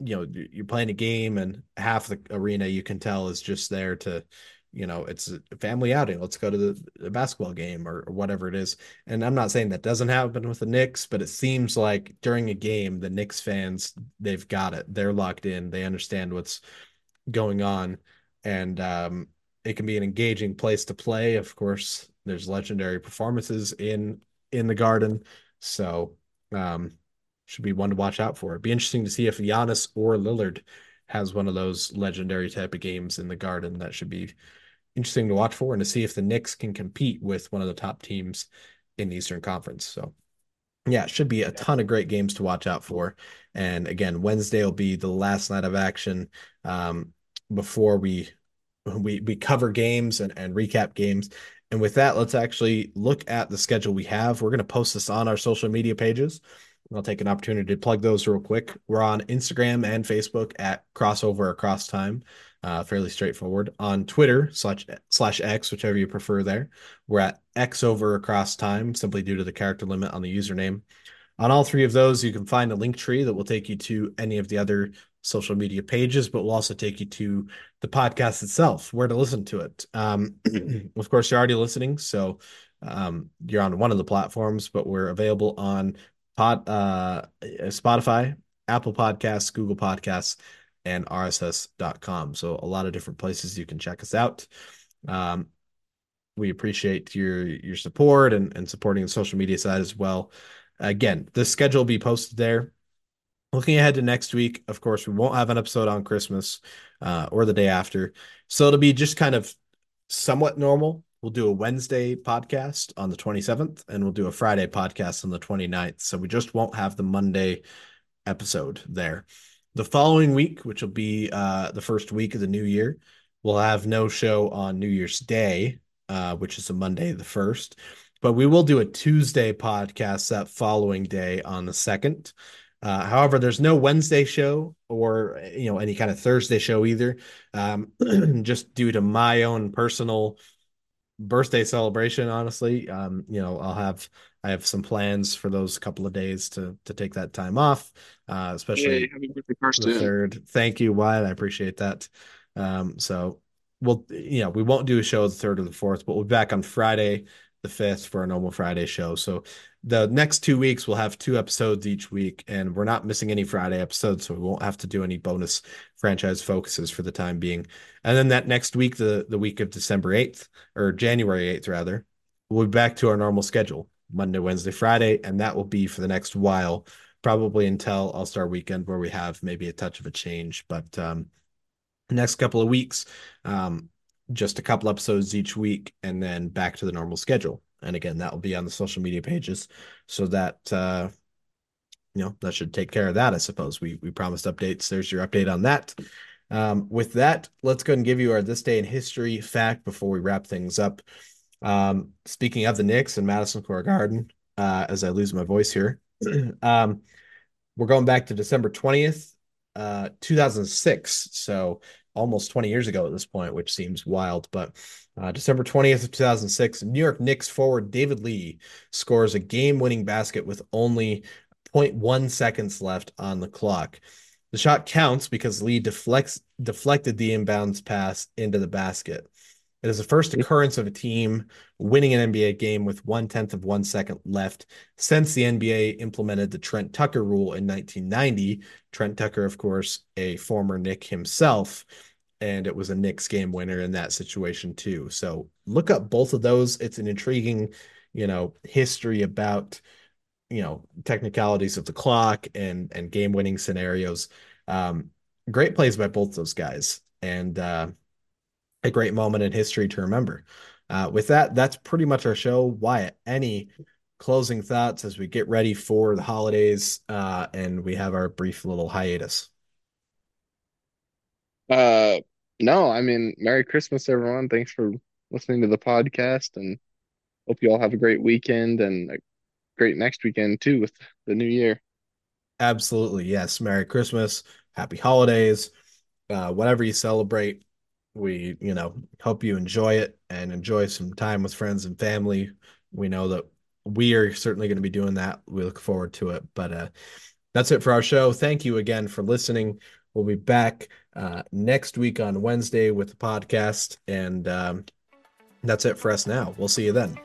you know you're playing a game and half the arena you can tell is just there to you know it's a family outing. Let's go to the, the basketball game or, or, whatever it is. And i'm not saying that doesn't happen with the Knicks but it seems like during a game the Knicks fans they've got it. They're locked in. They understand what's going on. And um, it can be an engaging place to play. Of course there's legendary performances in in the garden. So um, should be one to watch out for. It'd be interesting to see if Giannis or Lillard has one of those legendary type of games in the Garden. That should be interesting to watch for, and to see if the Knicks can compete with one of the top teams in the Eastern Conference. So, yeah, it should be a ton of great games to watch out for. And again, Wednesday will be the last night of action um, before we we we cover games and, and recap games. And with that, let's actually look at the schedule we have. We're going to post this on our social media pages. I'll take an opportunity to plug those real quick. We're on Instagram and Facebook at Crossover Across Time. Uh, fairly straightforward. On Twitter slash slash X, whichever you prefer there, we're at X over across time, simply due to the character limit on the username. On all three of those, you can find a link tree that will take you to any of the other social media pages, but will also take you to the podcast itself, where to listen to it. Um, [clears throat] of course, you're already listening, so um, you're on one of the platforms, but we're available on Pod, uh, Spotify, Apple Podcasts, Google Podcasts, and RSS.com. So a lot of different places you can check us out. Um, we appreciate your your support and, and supporting the social media side as well. Again, the schedule will be posted there. Looking ahead to next week, of course, we won't have an episode on Christmas uh, or the day after. So it'll be just kind of somewhat normal. We'll do a Wednesday podcast on the 27th, and we'll do a Friday podcast on the 29th. So we just won't have the Monday episode there. The following week, which will be uh, the first week of the new year, we'll have no show on New Year's Day, uh, which is a Monday the 1st. But we will do a Tuesday podcast that following day on the 2nd. Uh, however, there's no Wednesday show or you know any kind of Thursday show either, um, [clears throat] just due to my own personal birthday celebration. Honestly, um, you know I'll have I have some plans for those couple of days to to take that time off, uh, especially Yay, happy birthday, the third. Thank you, Wyatt. I appreciate that. Um, so we'll you know we won't do a show the third or the fourth, but we'll be back on Friday the fifth for a normal Friday show. So the next two weeks we'll have two episodes each week, and we're not missing any Friday episodes, so we won't have to do any bonus franchise focuses for the time being. And then that next week, the the week of December eighth or January eighth rather, we'll be back to our normal schedule: Monday, Wednesday, Friday, and that will be for the next while, probably until All Star Weekend, where we have maybe a touch of a change. But um, next couple of weeks, um, just a couple episodes each week, and then back to the normal schedule. And again, that will be on the social media pages, so that uh, you know that should take care of that. I suppose we we promised updates. There's your update on that. Um, with that, let's go and give you our this day in history fact before we wrap things up. Um, speaking of the Knicks and Madison Square Garden, uh, as I lose my voice here, [clears throat] um, we're going back to December 20th, uh, 2006. So almost 20 years ago at this point, which seems wild. But uh, December 20th of 2006, New York Knicks forward David Lee scores a game-winning basket with only 0.1 seconds left on the clock. The shot counts because Lee deflects deflected the inbounds pass into the basket. It is the first occurrence of a team winning an NBA game with one tenth of one second left since the NBA implemented the Trent Tucker rule in 1990. Trent Tucker, of course, a former Knick himself. and it was a Knicks game winner in that situation too. So look up both of those. It's an intriguing, you know, history about you know technicalities of the clock and and game winning scenarios. Um, great plays by both those guys, and uh, a great moment in history to remember. Uh, with that, that's pretty much our show. Wyatt, any closing thoughts as we get ready for the holidays uh, and we have our brief little hiatus? Uh, no, I mean, Merry Christmas, everyone. Thanks for listening to the podcast, and hope you all have a great weekend and a great next weekend too with the new year. Absolutely. Yes. Merry Christmas. Happy holidays. Uh, whatever you celebrate, we, you know, hope you enjoy it and enjoy some time with friends and family. We know that we are certainly going to be doing that. We look forward to it. But uh, that's it for our show. Thank you again for listening. We'll be back uh, next week on Wednesday with the podcast. And um, that's it for us now. We'll see you then.